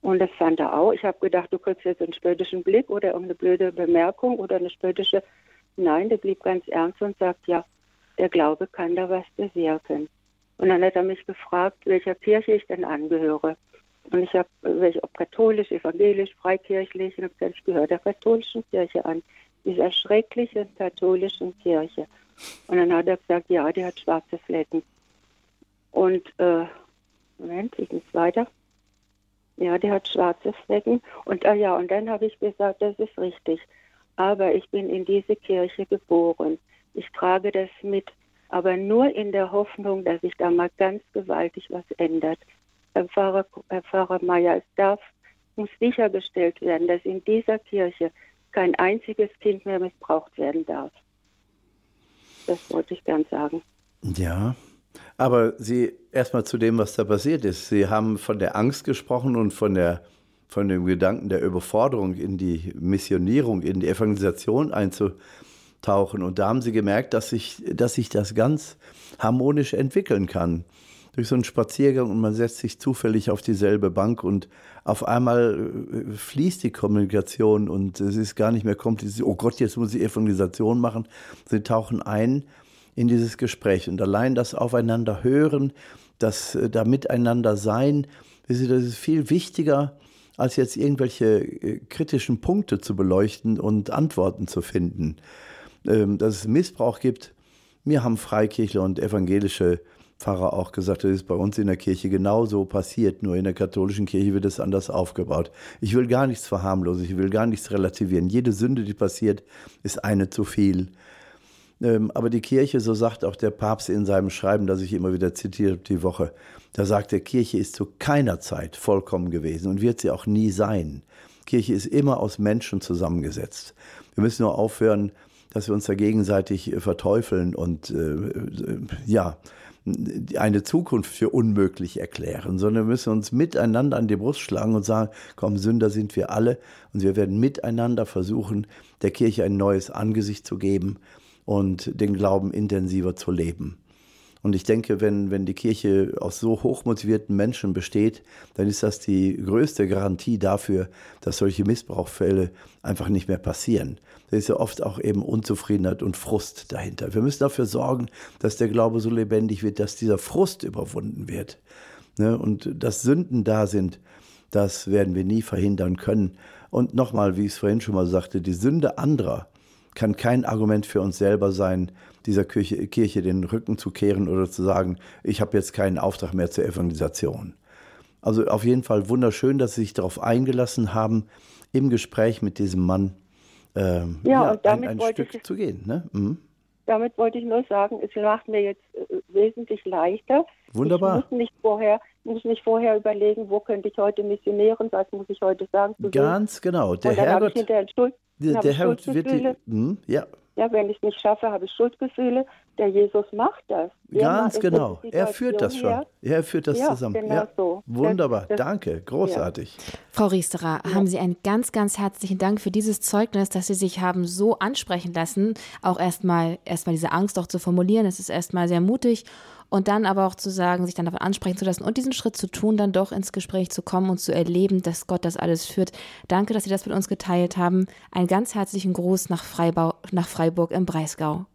Und das fand er auch. Ich habe gedacht, du kriegst jetzt einen spöttischen Blick oder irgendeine blöde Bemerkung oder eine spöttische. Nein, der blieb ganz ernst und sagt, ja, der Glaube kann da was bewirken. Und dann hat er mich gefragt, welcher Kirche ich denn angehöre. Und ich habe, ob katholisch, evangelisch, freikirchlich, und habe gesagt, ich gehöre der katholischen Kirche an, dieser schrecklichen katholischen Kirche. Und dann hat er gesagt, ja, die hat schwarze Flecken. Und, äh, Moment, ich muss weiter. Ja, die hat schwarze Flecken. Und ah ja, und dann habe ich gesagt, das ist richtig. Aber ich bin in diese Kirche geboren. Ich trage das mit, aber nur in der Hoffnung, dass sich da mal ganz gewaltig was ändert. Herr Pfarrer, Herr Pfarrer Meier, es darf, muss sichergestellt werden, dass in dieser Kirche kein einziges Kind mehr missbraucht werden darf. Das wollte ich gern sagen. Ja, aber Sie erstmal zu dem, was da passiert ist. Sie haben von der Angst gesprochen und von der von dem Gedanken der Überforderung in die Missionierung, in die Evangelisation einzutauchen. Und da haben sie gemerkt, dass sich, dass sich das ganz harmonisch entwickeln kann durch so einen Spaziergang und man setzt sich zufällig auf dieselbe Bank und auf einmal äh, fließt die Kommunikation und es ist gar nicht mehr kompliziert. Oh Gott, jetzt muss ich Evangelisation machen. Sie tauchen ein in dieses Gespräch und allein das Aufeinander hören, das äh, da miteinander sein, das ist viel wichtiger, als jetzt irgendwelche äh, kritischen Punkte zu beleuchten und Antworten zu finden. Ähm, dass es Missbrauch gibt, mir haben Freikirchler und evangelische Pfarrer auch gesagt, das ist bei uns in der Kirche genauso passiert, nur in der katholischen Kirche wird es anders aufgebaut. Ich will gar nichts verharmlosen, ich will gar nichts relativieren. Jede Sünde, die passiert, ist eine zu viel. Ähm, aber die Kirche, so sagt auch der Papst in seinem Schreiben, das ich immer wieder zitiere die Woche, da sagt der Kirche ist zu keiner Zeit vollkommen gewesen und wird sie auch nie sein. Kirche ist immer aus Menschen zusammengesetzt. Wir müssen nur aufhören, dass wir uns da gegenseitig verteufeln und äh, äh ja, eine Zukunft für unmöglich erklären, sondern wir müssen uns miteinander an die Brust schlagen und sagen, komm, Sünder sind wir alle und wir werden miteinander versuchen, der Kirche ein neues Angesicht zu geben und den Glauben intensiver zu leben. Und ich denke, wenn, wenn die Kirche aus so hochmotivierten Menschen besteht, dann ist das die größte Garantie dafür, dass solche Missbrauchsfälle einfach nicht mehr passieren. Da ist ja oft auch eben Unzufriedenheit und Frust dahinter. Wir müssen dafür sorgen, dass der Glaube so lebendig wird, dass dieser Frust überwunden wird. Ne? Und dass Sünden da sind, das werden wir nie verhindern können. Und nochmal, wie ich es vorhin schon mal sagte, die Sünde anderer kann kein Argument für uns selber sein, dieser Kirche, Kirche den Rücken zu kehren oder zu sagen, ich habe jetzt keinen Auftrag mehr zur Evangelisation. Also auf jeden Fall wunderschön, dass Sie sich darauf eingelassen haben, im Gespräch mit diesem Mann ähm, ja, ja ein, ein Stück ich, zu gehen. Ne? Mhm. Damit wollte ich nur sagen, es macht mir jetzt äh, wesentlich leichter. Wunderbar. Ich muss nicht vorher, muss nicht vorher überlegen, wo könnte ich heute missionieren, was muss ich heute sagen. Ganz genau. Der Herrgott, der, der Herrgott wird die, mh, hm, ja, ja, wenn ich nicht schaffe, habe ich Schuldgefühle. Der Jesus macht das. Ganz genau. Er führt das schon. Her. Er führt das ja, zusammen. Genau ja. so. Wunderbar. Das, Danke. Großartig. Ja. Frau Riesterer, haben Sie einen ganz, ganz herzlichen Dank für dieses Zeugnis, dass Sie sich haben so ansprechen lassen. Auch erstmal erstmal diese Angst auch zu formulieren. Es ist erstmal sehr mutig und dann aber auch zu sagen, sich dann davon ansprechen zu lassen und diesen Schritt zu tun, dann doch ins Gespräch zu kommen und zu erleben, dass Gott das alles führt. Danke, dass Sie das mit uns geteilt haben. Einen ganz herzlichen Gruß nach, Freibau, nach Freiburg im Breisgau.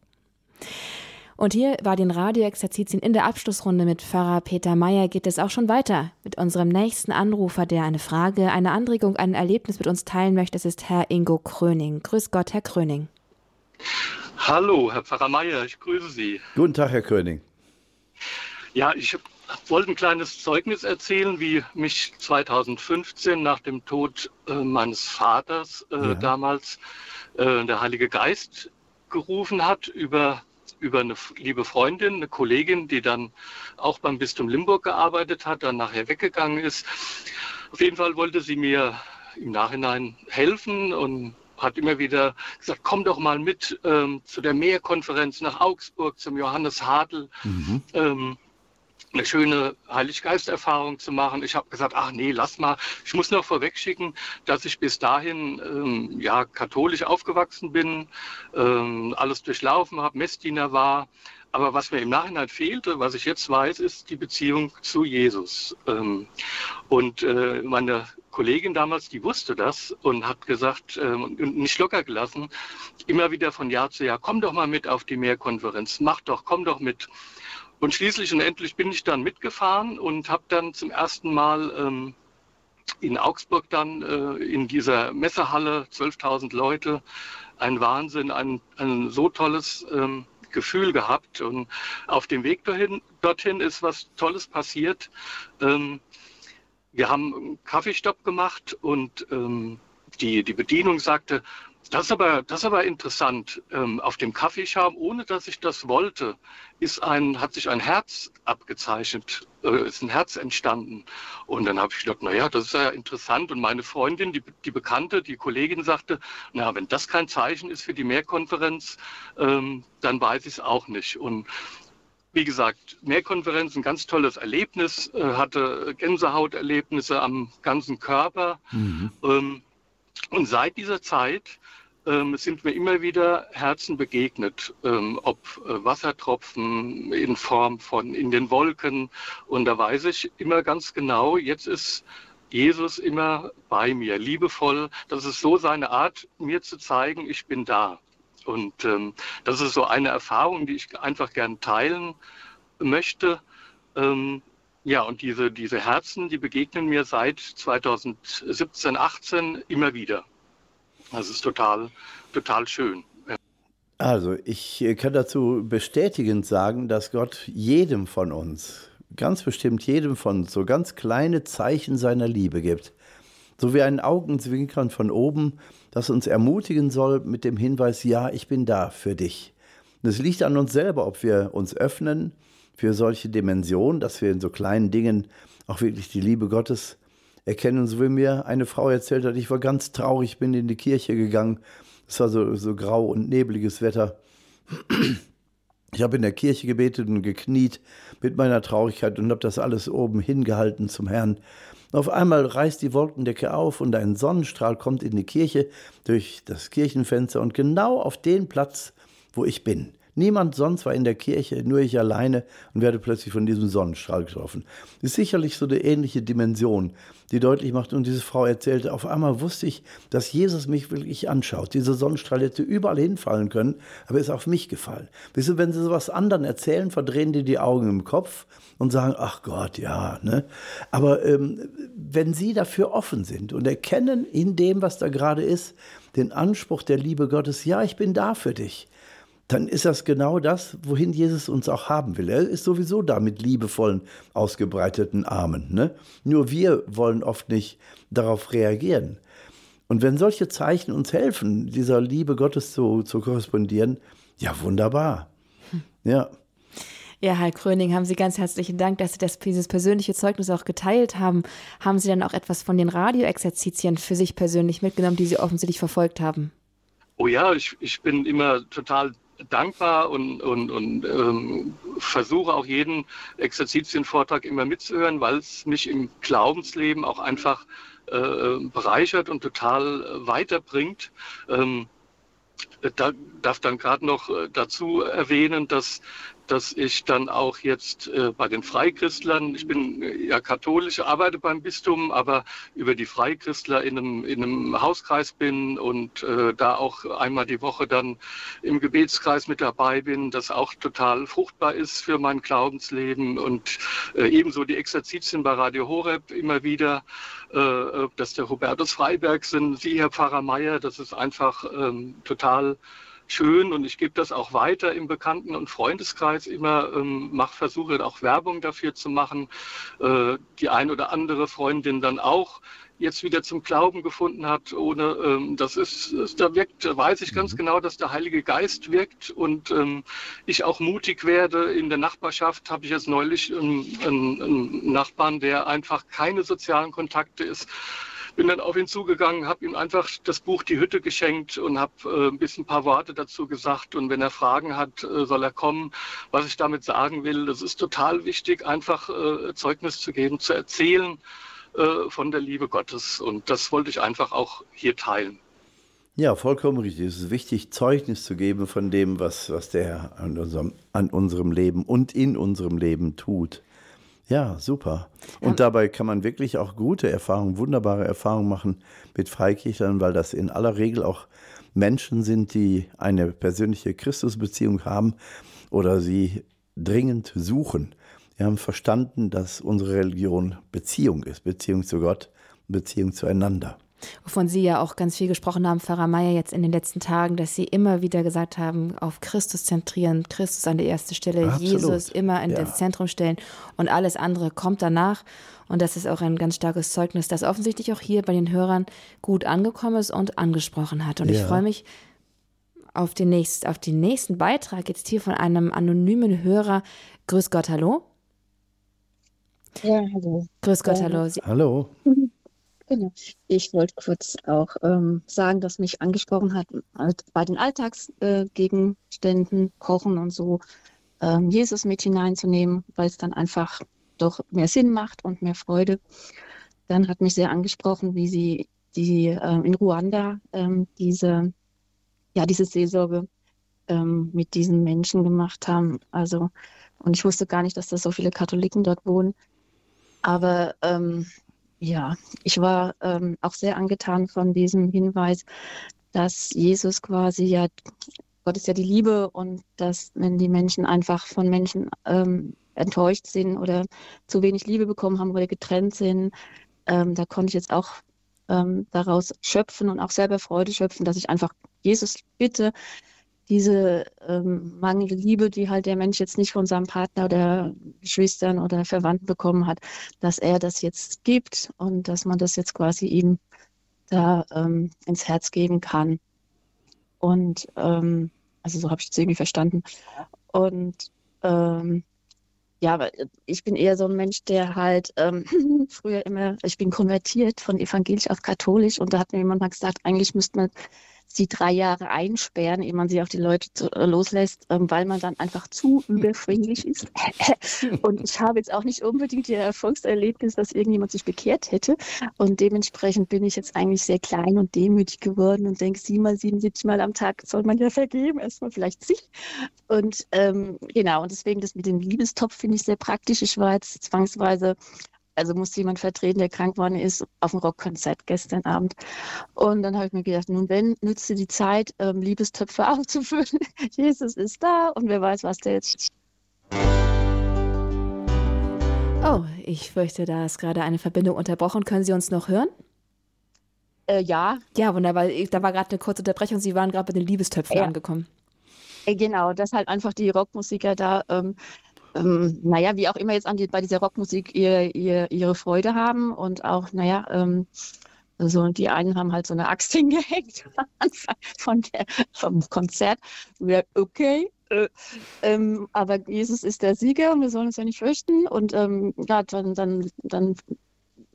Und hier war den Radioexerzitien in der Abschlussrunde mit Pfarrer Peter Meyer geht es auch schon weiter mit unserem nächsten Anrufer, der eine Frage, eine Anregung, ein Erlebnis mit uns teilen möchte. Es ist Herr Ingo Kröning. Grüß Gott, Herr Kröning. Hallo, Herr Pfarrer Meyer, ich grüße Sie. Guten Tag, Herr Kröning. Ja, ich wollte ein kleines Zeugnis erzählen, wie mich 2015 nach dem Tod äh, meines Vaters äh, ja. damals äh, der Heilige Geist gerufen hat über, über eine liebe Freundin, eine Kollegin, die dann auch beim Bistum Limburg gearbeitet hat, dann nachher weggegangen ist. Auf jeden Fall wollte sie mir im Nachhinein helfen und hat immer wieder gesagt, komm doch mal mit ähm, zu der Mehrkonferenz nach Augsburg, zum Johannes Hadl. Mhm. Ähm, eine schöne Heiliggeisterfahrung zu machen. Ich habe gesagt, ach nee, lass mal. Ich muss noch vorwegschicken, dass ich bis dahin ähm, ja katholisch aufgewachsen bin, ähm, alles durchlaufen habe, Messdiener war. Aber was mir im Nachhinein fehlte, was ich jetzt weiß, ist die Beziehung zu Jesus. Ähm, und äh, meine Kollegin damals, die wusste das und hat gesagt, ähm, nicht locker gelassen, immer wieder von Jahr zu Jahr, komm doch mal mit auf die Mehrkonferenz, mach doch, komm doch mit. Und schließlich und endlich bin ich dann mitgefahren und habe dann zum ersten Mal ähm, in Augsburg dann äh, in dieser Messehalle, 12.000 Leute, ein Wahnsinn, ein, ein so tolles ähm, Gefühl gehabt. Und auf dem Weg dorthin, dorthin ist was Tolles passiert. Ähm, wir haben einen Kaffeestopp gemacht und ähm, die, die Bedienung sagte, das ist aber, das ist aber interessant. Ähm, auf dem Kaffeeschaum, ohne dass ich das wollte, ist ein, hat sich ein Herz abgezeichnet, äh, ist ein Herz entstanden. Und dann habe ich gedacht, naja, das ist ja interessant. Und meine Freundin, die, die Bekannte, die Kollegin sagte, na, wenn das kein Zeichen ist für die Mehrkonferenz, ähm, dann weiß ich es auch nicht. Und wie gesagt, Mehrkonferenz, ein ganz tolles Erlebnis, äh, hatte Gänsehauterlebnisse am ganzen Körper. Mhm. Ähm, und seit dieser Zeit ähm, sind mir immer wieder Herzen begegnet, ähm, ob äh, Wassertropfen in Form von in den Wolken. Und da weiß ich immer ganz genau, jetzt ist Jesus immer bei mir, liebevoll. Das ist so seine Art, mir zu zeigen, ich bin da. Und ähm, das ist so eine Erfahrung, die ich einfach gern teilen möchte. Ähm, ja, und diese, diese Herzen, die begegnen mir seit 2017, 18 immer wieder. Das ist total, total schön. Also, ich kann dazu bestätigend sagen, dass Gott jedem von uns, ganz bestimmt jedem von uns, so ganz kleine Zeichen seiner Liebe gibt. So wie ein Augenzwinkern von oben, das uns ermutigen soll mit dem Hinweis, ja, ich bin da für dich. Und es liegt an uns selber, ob wir uns öffnen für solche Dimensionen, dass wir in so kleinen Dingen auch wirklich die Liebe Gottes erkennen. So wie mir eine Frau erzählt hat, ich war ganz traurig, bin in die Kirche gegangen. Es war so, so grau und nebliges Wetter. Ich habe in der Kirche gebetet und gekniet mit meiner Traurigkeit und habe das alles oben hingehalten zum Herrn. Auf einmal reißt die Wolkendecke auf und ein Sonnenstrahl kommt in die Kirche durch das Kirchenfenster und genau auf den Platz, wo ich bin. Niemand sonst war in der Kirche, nur ich alleine und werde plötzlich von diesem Sonnenstrahl getroffen. Ist sicherlich so eine ähnliche Dimension, die deutlich macht. Und diese Frau erzählte, auf einmal wusste ich, dass Jesus mich wirklich anschaut. Dieser Sonnenstrahl hätte überall hinfallen können, aber ist auf mich gefallen. Wisst ihr, wenn sie sowas anderen erzählen, verdrehen die die Augen im Kopf und sagen, ach Gott, ja. Ne? Aber ähm, wenn sie dafür offen sind und erkennen in dem, was da gerade ist, den Anspruch der Liebe Gottes, ja, ich bin da für dich dann ist das genau das, wohin Jesus uns auch haben will. Er ist sowieso da mit liebevollen, ausgebreiteten Armen. Ne? Nur wir wollen oft nicht darauf reagieren. Und wenn solche Zeichen uns helfen, dieser Liebe Gottes zu, zu korrespondieren, ja, wunderbar. Hm. Ja. Ja, Herr Kröning, haben Sie ganz herzlichen Dank, dass Sie das, dieses persönliche Zeugnis auch geteilt haben. Haben Sie dann auch etwas von den Radioexerzitien für sich persönlich mitgenommen, die Sie offensichtlich verfolgt haben? Oh ja, ich, ich bin immer total dankbar und, und, und ähm, versuche auch jeden Exerzitienvortrag immer mitzuhören, weil es mich im Glaubensleben auch einfach äh, bereichert und total äh, weiterbringt. Ähm, da darf dann gerade noch äh, dazu erwähnen, dass dass ich dann auch jetzt äh, bei den Freikristlern, ich bin äh, ja katholisch, arbeite beim Bistum, aber über die Freikristler in einem, in einem Hauskreis bin und äh, da auch einmal die Woche dann im Gebetskreis mit dabei bin, das auch total fruchtbar ist für mein Glaubensleben und äh, ebenso die Exerzitien bei Radio Horeb immer wieder, äh, äh dass der Hubertus Freiberg sind, Sie, Herr Pfarrer Meier, das ist einfach ähm, total schön und ich gebe das auch weiter im Bekannten- und Freundeskreis immer, ähm, mach, versuche auch Werbung dafür zu machen. Äh, die ein oder andere Freundin dann auch jetzt wieder zum Glauben gefunden hat, ohne ähm, das ist, ist, da wirkt, weiß ich ganz mhm. genau, dass der Heilige Geist wirkt und ähm, ich auch mutig werde. In der Nachbarschaft habe ich jetzt neulich einen, einen, einen Nachbarn, der einfach keine sozialen Kontakte ist bin dann auf ihn zugegangen, habe ihm einfach das Buch Die Hütte geschenkt und habe äh, ein bisschen ein paar Worte dazu gesagt. Und wenn er Fragen hat, äh, soll er kommen. Was ich damit sagen will, das ist total wichtig, einfach äh, Zeugnis zu geben, zu erzählen äh, von der Liebe Gottes. Und das wollte ich einfach auch hier teilen. Ja, vollkommen richtig. Es ist wichtig, Zeugnis zu geben von dem, was, was der Herr an unserem, an unserem Leben und in unserem Leben tut. Ja, super. Und ja. dabei kann man wirklich auch gute Erfahrungen, wunderbare Erfahrungen machen mit Freikirchlern, weil das in aller Regel auch Menschen sind, die eine persönliche Christusbeziehung haben oder sie dringend suchen. Wir haben verstanden, dass unsere Religion Beziehung ist, Beziehung zu Gott, Beziehung zueinander. Wovon Sie ja auch ganz viel gesprochen haben, Pfarrer Meier, jetzt in den letzten Tagen, dass Sie immer wieder gesagt haben, auf Christus zentrieren, Christus an der ersten Stelle, Absolut. Jesus immer in ja. das Zentrum stellen und alles andere kommt danach. Und das ist auch ein ganz starkes Zeugnis, das offensichtlich auch hier bei den Hörern gut angekommen ist und angesprochen hat. Und ja. ich freue mich auf den, nächst, auf den nächsten Beitrag jetzt hier von einem anonymen Hörer. Grüß Gott, hallo. Ja, hallo. Grüß Gott, hallo. Sie hallo. Genau. Ich wollte kurz auch ähm, sagen, dass mich angesprochen hat, halt bei den Alltagsgegenständen, äh, Kochen und so, ähm, Jesus mit hineinzunehmen, weil es dann einfach doch mehr Sinn macht und mehr Freude. Dann hat mich sehr angesprochen, wie sie die äh, in Ruanda ähm, diese, ja, diese Seelsorge ähm, mit diesen Menschen gemacht haben. Also, und ich wusste gar nicht, dass da so viele Katholiken dort wohnen. Aber ähm, ja, ich war ähm, auch sehr angetan von diesem Hinweis, dass Jesus quasi ja, Gott ist ja die Liebe und dass wenn die Menschen einfach von Menschen ähm, enttäuscht sind oder zu wenig Liebe bekommen haben oder getrennt sind. Ähm, da konnte ich jetzt auch ähm, daraus schöpfen und auch selber Freude schöpfen, dass ich einfach Jesus bitte, diese ähm, mangelnde Liebe, die halt der Mensch jetzt nicht von seinem Partner oder Geschwistern oder Verwandten bekommen hat, dass er das jetzt gibt und dass man das jetzt quasi ihm da ähm, ins Herz geben kann. Und ähm, also so habe ich es irgendwie verstanden. Und ähm, ja, aber ich bin eher so ein Mensch, der halt ähm, früher immer, ich bin konvertiert von evangelisch auf katholisch und da hat mir jemand mal gesagt, eigentlich müsste man sie drei Jahre einsperren, ehe man sie auf die Leute zu, äh, loslässt, ähm, weil man dann einfach zu überschwinglich ist. und ich habe jetzt auch nicht unbedingt ihr Erfolgserlebnis, dass irgendjemand sich bekehrt hätte. Und dementsprechend bin ich jetzt eigentlich sehr klein und demütig geworden und denke, siebenmal, 77 Mal am Tag soll man ja vergeben, erstmal vielleicht sich. Und ähm, genau, und deswegen das mit dem Liebestopf finde ich sehr praktisch. Ich war jetzt zwangsweise also musste jemand vertreten, der krank geworden ist, auf dem Rockkonzert gestern Abend. Und dann habe ich mir gedacht, nun wenn, nütze die Zeit, ähm, Liebestöpfe aufzufüllen. Jesus ist da und wer weiß, was der jetzt. Oh, ich fürchte, da ist gerade eine Verbindung unterbrochen. Können Sie uns noch hören? Äh, ja. Ja, wunderbar. Da war gerade eine kurze Unterbrechung. Sie waren gerade bei den Liebestöpfen ja. angekommen. Äh, genau, dass halt einfach die Rockmusiker da ähm, ähm, naja, wie auch immer jetzt die, bei dieser Rockmusik ihr, ihr, ihre Freude haben und auch, naja, ähm, so, die einen haben halt so eine Axt hingehängt am Anfang von der, vom Konzert. Okay, äh, ähm, aber Jesus ist der Sieger und wir sollen uns ja nicht fürchten. Und ähm, ja, dann, dann, dann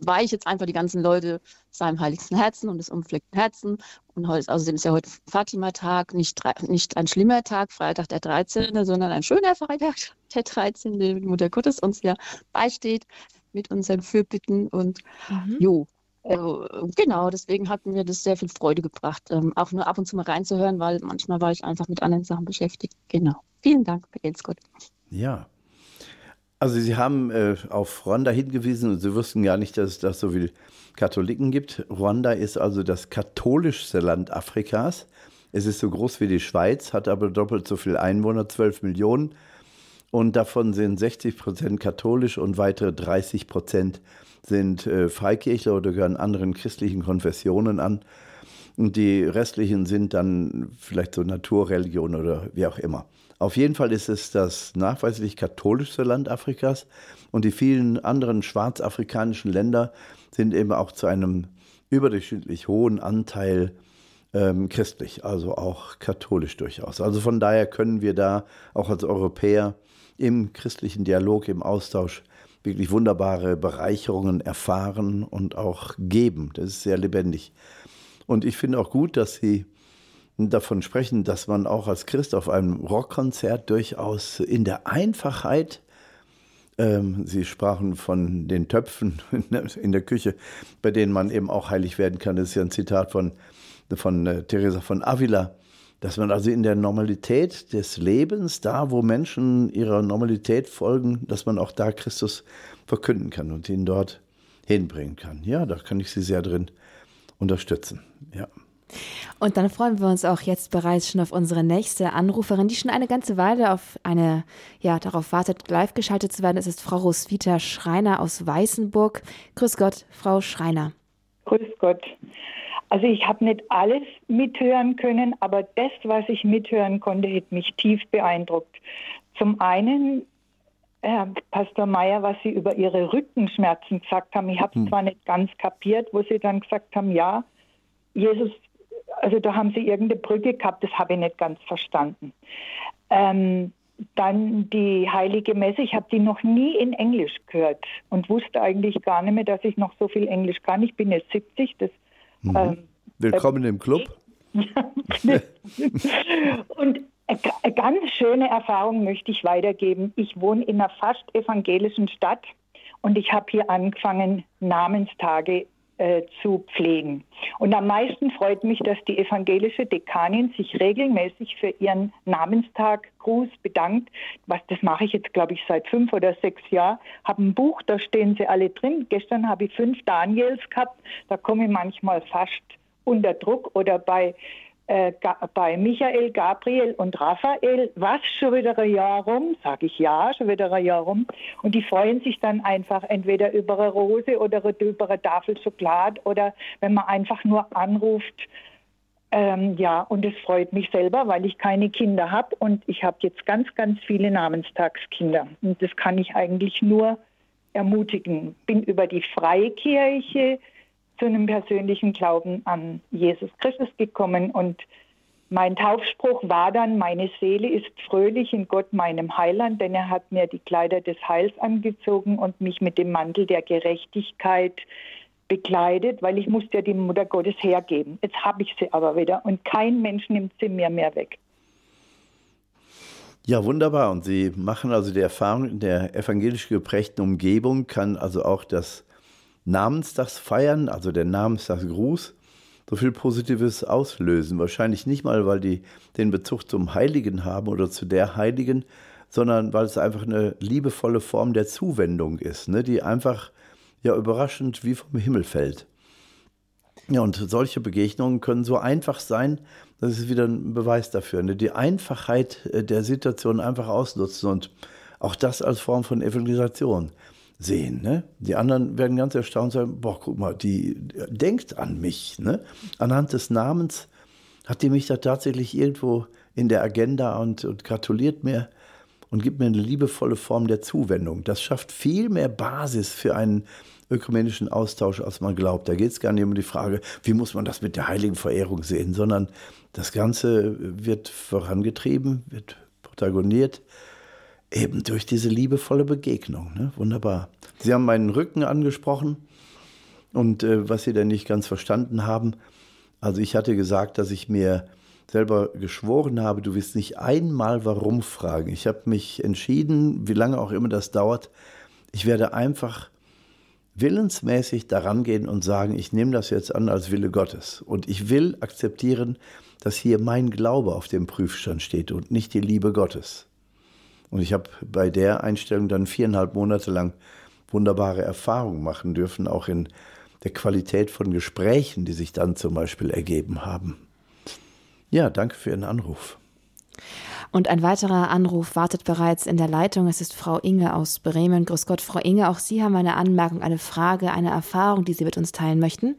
weihe ich jetzt einfach die ganzen Leute seinem heiligsten Herzen und des umfleckten Herzen. Und heute, außerdem ist ja heute Fatima-Tag, nicht, nicht ein schlimmer Tag, Freitag der 13., sondern ein schöner Freitag, der 13., die Mutter Gottes uns ja beisteht mit unseren Fürbitten. Und mhm. jo, also, genau, deswegen hat mir das sehr viel Freude gebracht, ähm, auch nur ab und zu mal reinzuhören, weil manchmal war ich einfach mit anderen Sachen beschäftigt. Genau. Vielen Dank, Gott. Ja, also Sie haben äh, auf Ruanda hingewiesen und Sie wussten gar nicht, dass es da so viele Katholiken gibt. Ruanda ist also das katholischste Land Afrikas. Es ist so groß wie die Schweiz, hat aber doppelt so viele Einwohner, 12 Millionen. Und davon sind 60 Prozent katholisch und weitere 30 Prozent sind äh, Freikirchler oder gehören anderen christlichen Konfessionen an. Und die restlichen sind dann vielleicht so Naturreligion oder wie auch immer. Auf jeden Fall ist es das nachweislich katholischste Land Afrikas und die vielen anderen schwarzafrikanischen Länder sind eben auch zu einem überdurchschnittlich hohen Anteil ähm, christlich, also auch katholisch durchaus. Also von daher können wir da auch als Europäer im christlichen Dialog, im Austausch wirklich wunderbare Bereicherungen erfahren und auch geben. Das ist sehr lebendig. Und ich finde auch gut, dass Sie davon sprechen, dass man auch als Christ auf einem Rockkonzert durchaus in der Einfachheit, ähm, Sie sprachen von den Töpfen in der Küche, bei denen man eben auch heilig werden kann. Das ist ja ein Zitat von, von äh, Teresa von Avila, dass man also in der Normalität des Lebens, da wo Menschen ihrer Normalität folgen, dass man auch da Christus verkünden kann und ihn dort hinbringen kann. Ja, da kann ich Sie sehr drin unterstützen. Ja. Und dann freuen wir uns auch jetzt bereits schon auf unsere nächste Anruferin, die schon eine ganze Weile auf eine, ja, darauf wartet, live geschaltet zu werden. Es ist Frau Roswitha Schreiner aus Weißenburg. Grüß Gott, Frau Schreiner. Grüß Gott. Also ich habe nicht alles mithören können, aber das, was ich mithören konnte, hat mich tief beeindruckt. Zum einen, Herr Pastor Meyer, was Sie über Ihre Rückenschmerzen gesagt haben. Ich habe es hm. zwar nicht ganz kapiert, wo Sie dann gesagt haben, ja, Jesus, also da haben Sie irgendeine Brücke gehabt, das habe ich nicht ganz verstanden. Ähm, dann die Heilige Messe, ich habe die noch nie in Englisch gehört und wusste eigentlich gar nicht mehr, dass ich noch so viel Englisch kann. Ich bin jetzt 70. Das, mhm. ähm, Willkommen äh, im Club. und eine ganz schöne Erfahrung möchte ich weitergeben. Ich wohne in einer fast evangelischen Stadt und ich habe hier angefangen, Namenstage äh, zu pflegen. Und am meisten freut mich, dass die evangelische Dekanin sich regelmäßig für ihren Namenstaggruß bedankt. Was, das mache ich jetzt, glaube ich, seit fünf oder sechs Jahren. Habe ein Buch, da stehen sie alle drin. Gestern habe ich fünf Daniels gehabt. Da komme ich manchmal fast unter Druck oder bei äh, bei Michael, Gabriel und Raphael, was schon wieder ein Jahr rum, sage ich ja, schon wieder ein Jahr rum. Und die freuen sich dann einfach entweder über eine Rose oder über eine Tafel Schokolade oder wenn man einfach nur anruft. Ähm, ja, und es freut mich selber, weil ich keine Kinder habe und ich habe jetzt ganz, ganz viele Namenstagskinder. Und das kann ich eigentlich nur ermutigen. Bin über die Freikirche zu einem persönlichen Glauben an Jesus Christus gekommen und mein Taufspruch war dann, meine Seele ist fröhlich in Gott, meinem Heiland, denn er hat mir die Kleider des Heils angezogen und mich mit dem Mantel der Gerechtigkeit bekleidet, weil ich musste ja die Mutter Gottes hergeben. Jetzt habe ich sie aber wieder und kein Mensch nimmt sie mir mehr weg. Ja, wunderbar. Und Sie machen also die Erfahrung in der evangelisch geprägten Umgebung, kann also auch das Namenstagsfeiern, also der Namenstagsgruß, so viel Positives auslösen. Wahrscheinlich nicht mal, weil die den Bezug zum Heiligen haben oder zu der Heiligen, sondern weil es einfach eine liebevolle Form der Zuwendung ist, ne, die einfach ja überraschend wie vom Himmel fällt. Ja, und solche Begegnungen können so einfach sein, das ist wieder ein Beweis dafür. Ne? Die Einfachheit äh, der Situation einfach ausnutzen und auch das als Form von Evangelisation sehen. Ne? Die anderen werden ganz erstaunt sein, boah, guck mal, die denkt an mich. Ne? Anhand des Namens hat die mich da tatsächlich irgendwo in der Agenda und, und gratuliert mir und gibt mir eine liebevolle Form der Zuwendung. Das schafft viel mehr Basis für einen ökumenischen Austausch, als man glaubt. Da geht es gar nicht um die Frage, wie muss man das mit der heiligen Verehrung sehen, sondern das Ganze wird vorangetrieben, wird protagoniert Eben durch diese liebevolle Begegnung. Ne? Wunderbar. Sie haben meinen Rücken angesprochen und äh, was Sie denn nicht ganz verstanden haben. Also ich hatte gesagt, dass ich mir selber geschworen habe, du wirst nicht einmal warum fragen. Ich habe mich entschieden, wie lange auch immer das dauert, ich werde einfach willensmäßig daran gehen und sagen, ich nehme das jetzt an als Wille Gottes. Und ich will akzeptieren, dass hier mein Glaube auf dem Prüfstand steht und nicht die Liebe Gottes. Und ich habe bei der Einstellung dann viereinhalb Monate lang wunderbare Erfahrungen machen dürfen, auch in der Qualität von Gesprächen, die sich dann zum Beispiel ergeben haben. Ja, danke für Ihren Anruf. Und ein weiterer Anruf wartet bereits in der Leitung. Es ist Frau Inge aus Bremen. Grüß Gott, Frau Inge. Auch Sie haben eine Anmerkung, eine Frage, eine Erfahrung, die Sie mit uns teilen möchten.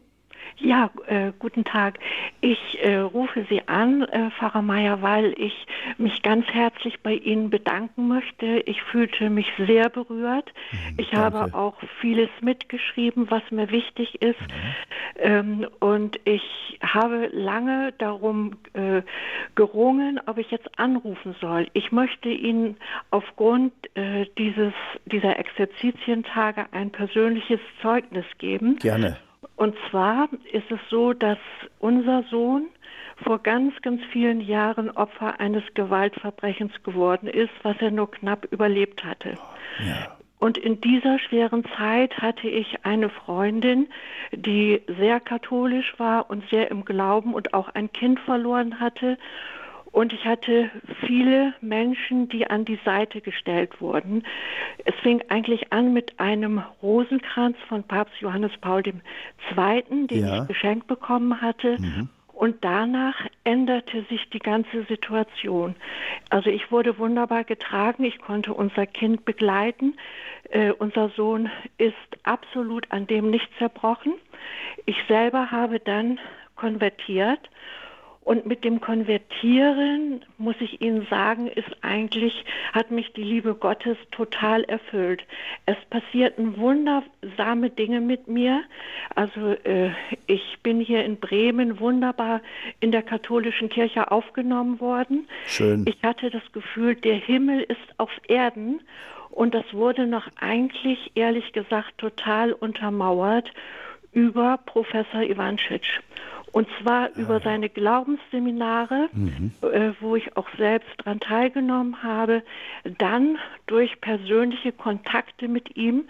Ja, äh, guten Tag. Ich äh, rufe Sie an, äh, Pfarrer Meier, weil ich mich ganz herzlich bei Ihnen bedanken möchte. Ich fühlte mich sehr berührt. Mhm, ich danke. habe auch vieles mitgeschrieben, was mir wichtig ist. Mhm. Ähm, und ich habe lange darum äh, gerungen, ob ich jetzt anrufen soll. Ich möchte Ihnen aufgrund äh, dieses, dieser Exerzitientage ein persönliches Zeugnis geben. Gerne. Und zwar ist es so, dass unser Sohn vor ganz, ganz vielen Jahren Opfer eines Gewaltverbrechens geworden ist, was er nur knapp überlebt hatte. Ja. Und in dieser schweren Zeit hatte ich eine Freundin, die sehr katholisch war und sehr im Glauben und auch ein Kind verloren hatte und ich hatte viele Menschen, die an die Seite gestellt wurden. Es fing eigentlich an mit einem Rosenkranz von Papst Johannes Paul II., den ja. ich geschenkt bekommen hatte. Mhm. Und danach änderte sich die ganze Situation. Also ich wurde wunderbar getragen, ich konnte unser Kind begleiten. Äh, unser Sohn ist absolut an dem nicht zerbrochen. Ich selber habe dann konvertiert und mit dem Konvertieren, muss ich Ihnen sagen, ist eigentlich, hat mich die Liebe Gottes total erfüllt. Es passierten wundersame Dinge mit mir. Also äh, ich bin hier in Bremen wunderbar in der katholischen Kirche aufgenommen worden. Schön. Ich hatte das Gefühl, der Himmel ist auf Erden. Und das wurde noch eigentlich, ehrlich gesagt, total untermauert über Professor Ivancic. Und zwar ah, über seine Glaubensseminare, mhm. äh, wo ich auch selbst daran teilgenommen habe, dann durch persönliche Kontakte mit ihm,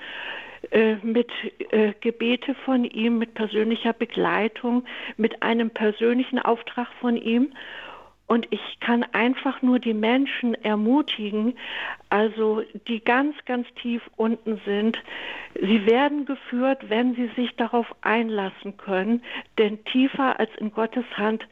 äh, mit äh, Gebete von ihm, mit persönlicher Begleitung, mit einem persönlichen Auftrag von ihm. Und ich kann einfach nur die Menschen ermutigen, also die ganz, ganz tief unten sind, sie werden geführt, wenn sie sich darauf einlassen können, denn tiefer als in Gottes Hand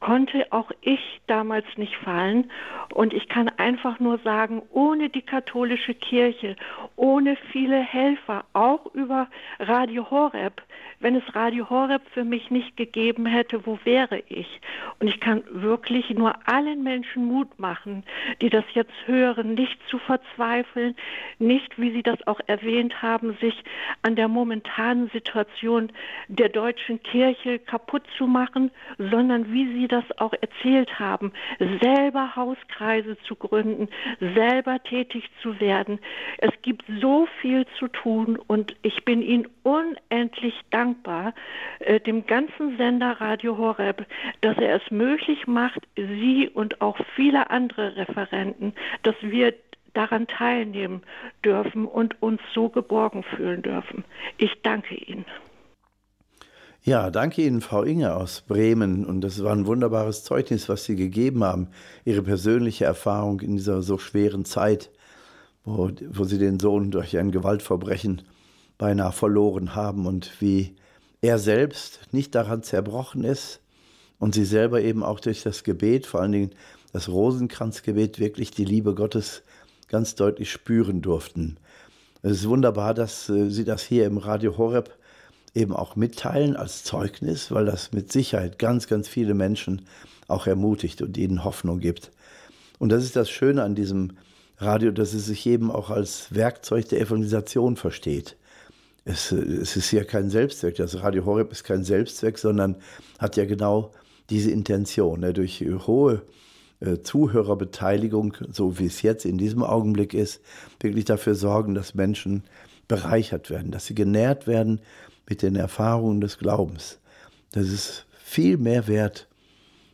konnte auch ich damals nicht fallen. Und ich kann einfach nur sagen, ohne die katholische Kirche, ohne viele Helfer, auch über Radio Horeb, wenn es Radio Horeb für mich nicht gegeben hätte, wo wäre ich? Und ich kann wirklich nur allen Menschen Mut machen, die das jetzt hören, nicht zu verzweifeln, nicht, wie Sie das auch erwähnt haben, sich an der momentanen Situation der deutschen Kirche kaputt zu machen, sondern wie Sie das auch erzählt haben, selber Hauskreise zu gründen, selber tätig zu werden. Es gibt so viel zu tun und ich bin Ihnen unendlich dankbar, äh, dem ganzen Sender Radio Horeb, dass er es möglich macht, Sie und auch viele andere Referenten, dass wir daran teilnehmen dürfen und uns so geborgen fühlen dürfen. Ich danke Ihnen. Ja, danke Ihnen, Frau Inge aus Bremen. Und das war ein wunderbares Zeugnis, was Sie gegeben haben. Ihre persönliche Erfahrung in dieser so schweren Zeit, wo, wo Sie den Sohn durch ein Gewaltverbrechen beinahe verloren haben und wie er selbst nicht daran zerbrochen ist und Sie selber eben auch durch das Gebet, vor allen Dingen das Rosenkranzgebet, wirklich die Liebe Gottes ganz deutlich spüren durften. Es ist wunderbar, dass äh, Sie das hier im Radio Horeb eben auch mitteilen als Zeugnis, weil das mit Sicherheit ganz, ganz viele Menschen auch ermutigt und ihnen Hoffnung gibt. Und das ist das Schöne an diesem Radio, dass es sich eben auch als Werkzeug der Evangelisation versteht. Es, es ist ja kein Selbstzweck. Das Radio Horeb ist kein Selbstzweck, sondern hat ja genau diese Intention. Ne? Durch hohe äh, Zuhörerbeteiligung, so wie es jetzt in diesem Augenblick ist, wirklich dafür sorgen, dass Menschen bereichert werden, dass sie genährt werden mit den Erfahrungen des Glaubens. Das ist viel mehr wert,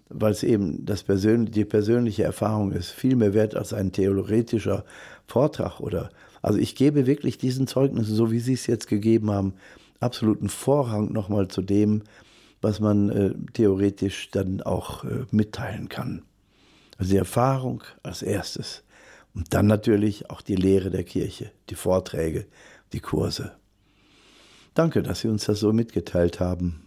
weil es eben das Persön die persönliche Erfahrung ist, viel mehr wert als ein theoretischer Vortrag oder also ich gebe wirklich diesen Zeugnissen, so wie Sie es jetzt gegeben haben, absoluten Vorrang nochmal zu dem, was man äh, theoretisch dann auch äh, mitteilen kann. Also die Erfahrung als erstes und dann natürlich auch die Lehre der Kirche, die Vorträge, die Kurse. Danke, dass Sie uns das so mitgeteilt haben.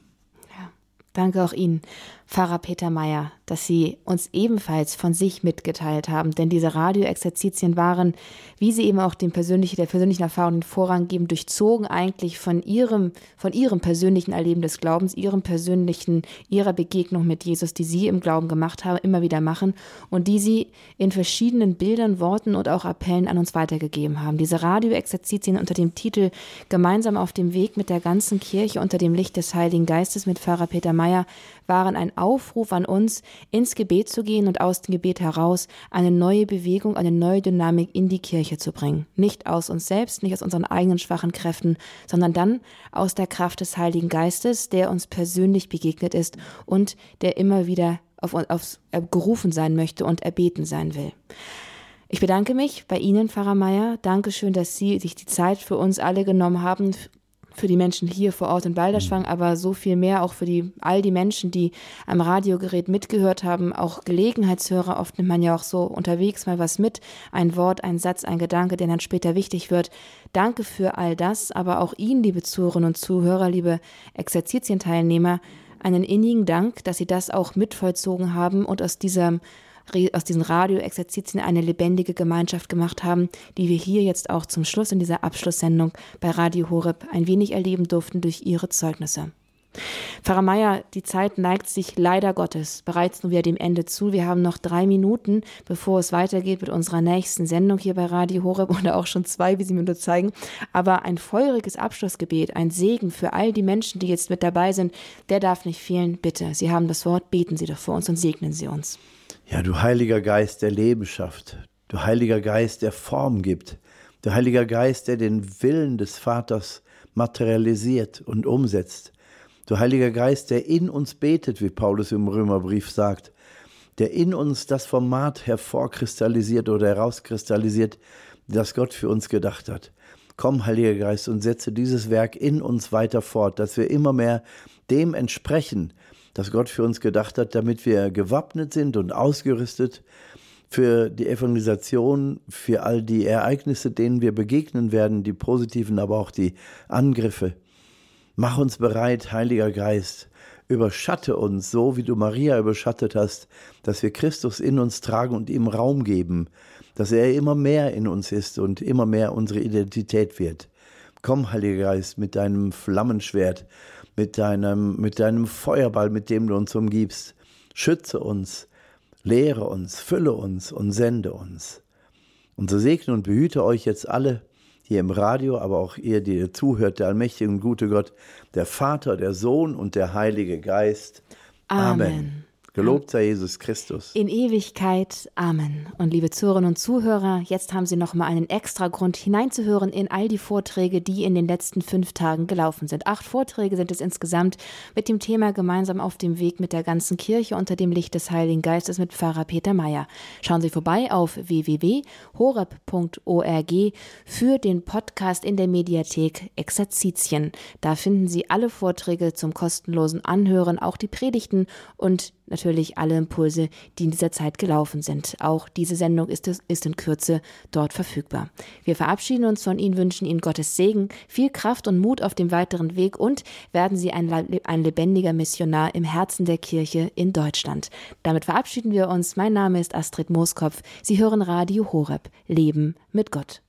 Ja, danke auch Ihnen. Pfarrer Peter Meyer, dass Sie uns ebenfalls von sich mitgeteilt haben. Denn diese Radioexerzitien waren, wie Sie eben auch dem persönlichen, der persönlichen Erfahrung den Vorrang geben, durchzogen eigentlich von Ihrem, von Ihrem persönlichen Erleben des Glaubens, Ihrem persönlichen, Ihrer Begegnung mit Jesus, die Sie im Glauben gemacht haben, immer wieder machen und die Sie in verschiedenen Bildern, Worten und auch Appellen an uns weitergegeben haben. Diese Radioexerzitien unter dem Titel Gemeinsam auf dem Weg mit der ganzen Kirche unter dem Licht des Heiligen Geistes mit Pfarrer Peter Meyer waren ein Aufruf an uns, ins Gebet zu gehen und aus dem Gebet heraus eine neue Bewegung, eine neue Dynamik in die Kirche zu bringen. Nicht aus uns selbst, nicht aus unseren eigenen schwachen Kräften, sondern dann aus der Kraft des Heiligen Geistes, der uns persönlich begegnet ist und der immer wieder auf, auf, gerufen sein möchte und erbeten sein will. Ich bedanke mich bei Ihnen, Pfarrer Meier. Dankeschön, dass Sie sich die Zeit für uns alle genommen haben, für die Menschen hier vor Ort in Balderschwang, mhm. aber so viel mehr auch für die, all die Menschen, die am Radiogerät mitgehört haben, auch Gelegenheitshörer. Oft nimmt man ja auch so unterwegs mal was mit, ein Wort, ein Satz, ein Gedanke, der dann später wichtig wird. Danke für all das, aber auch Ihnen, liebe Zuhörerinnen und Zuhörer, liebe Exerzitienteilnehmer, einen innigen Dank, dass Sie das auch mitvollzogen haben und aus dieser aus diesen Radioexerzitien eine lebendige Gemeinschaft gemacht haben, die wir hier jetzt auch zum Schluss in dieser Abschlusssendung bei Radio Horeb ein wenig erleben durften durch Ihre Zeugnisse. Pfarrer Meier, die Zeit neigt sich leider Gottes bereits nur wieder dem Ende zu. Wir haben noch drei Minuten, bevor es weitergeht mit unserer nächsten Sendung hier bei Radio Horeb oder auch schon zwei, wie Sie mir nur zeigen. Aber ein feuriges Abschlussgebet, ein Segen für all die Menschen, die jetzt mit dabei sind, der darf nicht fehlen. Bitte, Sie haben das Wort, beten Sie doch vor uns und segnen Sie uns. Ja, du Heiliger Geist, der Leben schafft, du Heiliger Geist, der Form gibt, du Heiliger Geist, der den Willen des Vaters materialisiert und umsetzt. Du Heiliger Geist, der in uns betet, wie Paulus im Römerbrief sagt, der in uns das Format hervorkristallisiert oder herauskristallisiert, das Gott für uns gedacht hat. Komm, Heiliger Geist, und setze dieses Werk in uns weiter fort, dass wir immer mehr dem entsprechen, das Gott für uns gedacht hat, damit wir gewappnet sind und ausgerüstet für die Evangelisation, für all die Ereignisse, denen wir begegnen werden, die positiven, aber auch die Angriffe. Mach uns bereit, Heiliger Geist, überschatte uns so, wie du Maria überschattet hast, dass wir Christus in uns tragen und ihm Raum geben, dass er immer mehr in uns ist und immer mehr unsere Identität wird. Komm, Heiliger Geist, mit deinem Flammenschwert, mit deinem, mit deinem Feuerball, mit dem du uns umgibst. Schütze uns, lehre uns, fülle uns und sende uns. Und so segne und behüte euch jetzt alle hier im Radio, aber auch ihr, die ihr zuhört, der allmächtige und gute Gott, der Vater, der Sohn und der Heilige Geist. Amen. Amen. Gelobt sei Jesus Christus. In Ewigkeit. Amen. Und liebe Zuhörerinnen und Zuhörer, jetzt haben Sie noch mal einen extra Grund hineinzuhören in all die Vorträge, die in den letzten fünf Tagen gelaufen sind. Acht Vorträge sind es insgesamt mit dem Thema Gemeinsam auf dem Weg mit der ganzen Kirche unter dem Licht des Heiligen Geistes mit Pfarrer Peter Meyer. Schauen Sie vorbei auf www.horeb.org für den Podcast in der Mediathek Exerzitien. Da finden Sie alle Vorträge zum kostenlosen Anhören, auch die Predigten und natürlich alle Impulse, die in dieser Zeit gelaufen sind. Auch diese Sendung ist, ist in Kürze dort verfügbar. Wir verabschieden uns von Ihnen, wünschen Ihnen Gottes Segen, viel Kraft und Mut auf dem weiteren Weg und werden Sie ein, ein lebendiger Missionar im Herzen der Kirche in Deutschland. Damit verabschieden wir uns. Mein Name ist Astrid Mooskopf. Sie hören Radio Horeb. Leben mit Gott.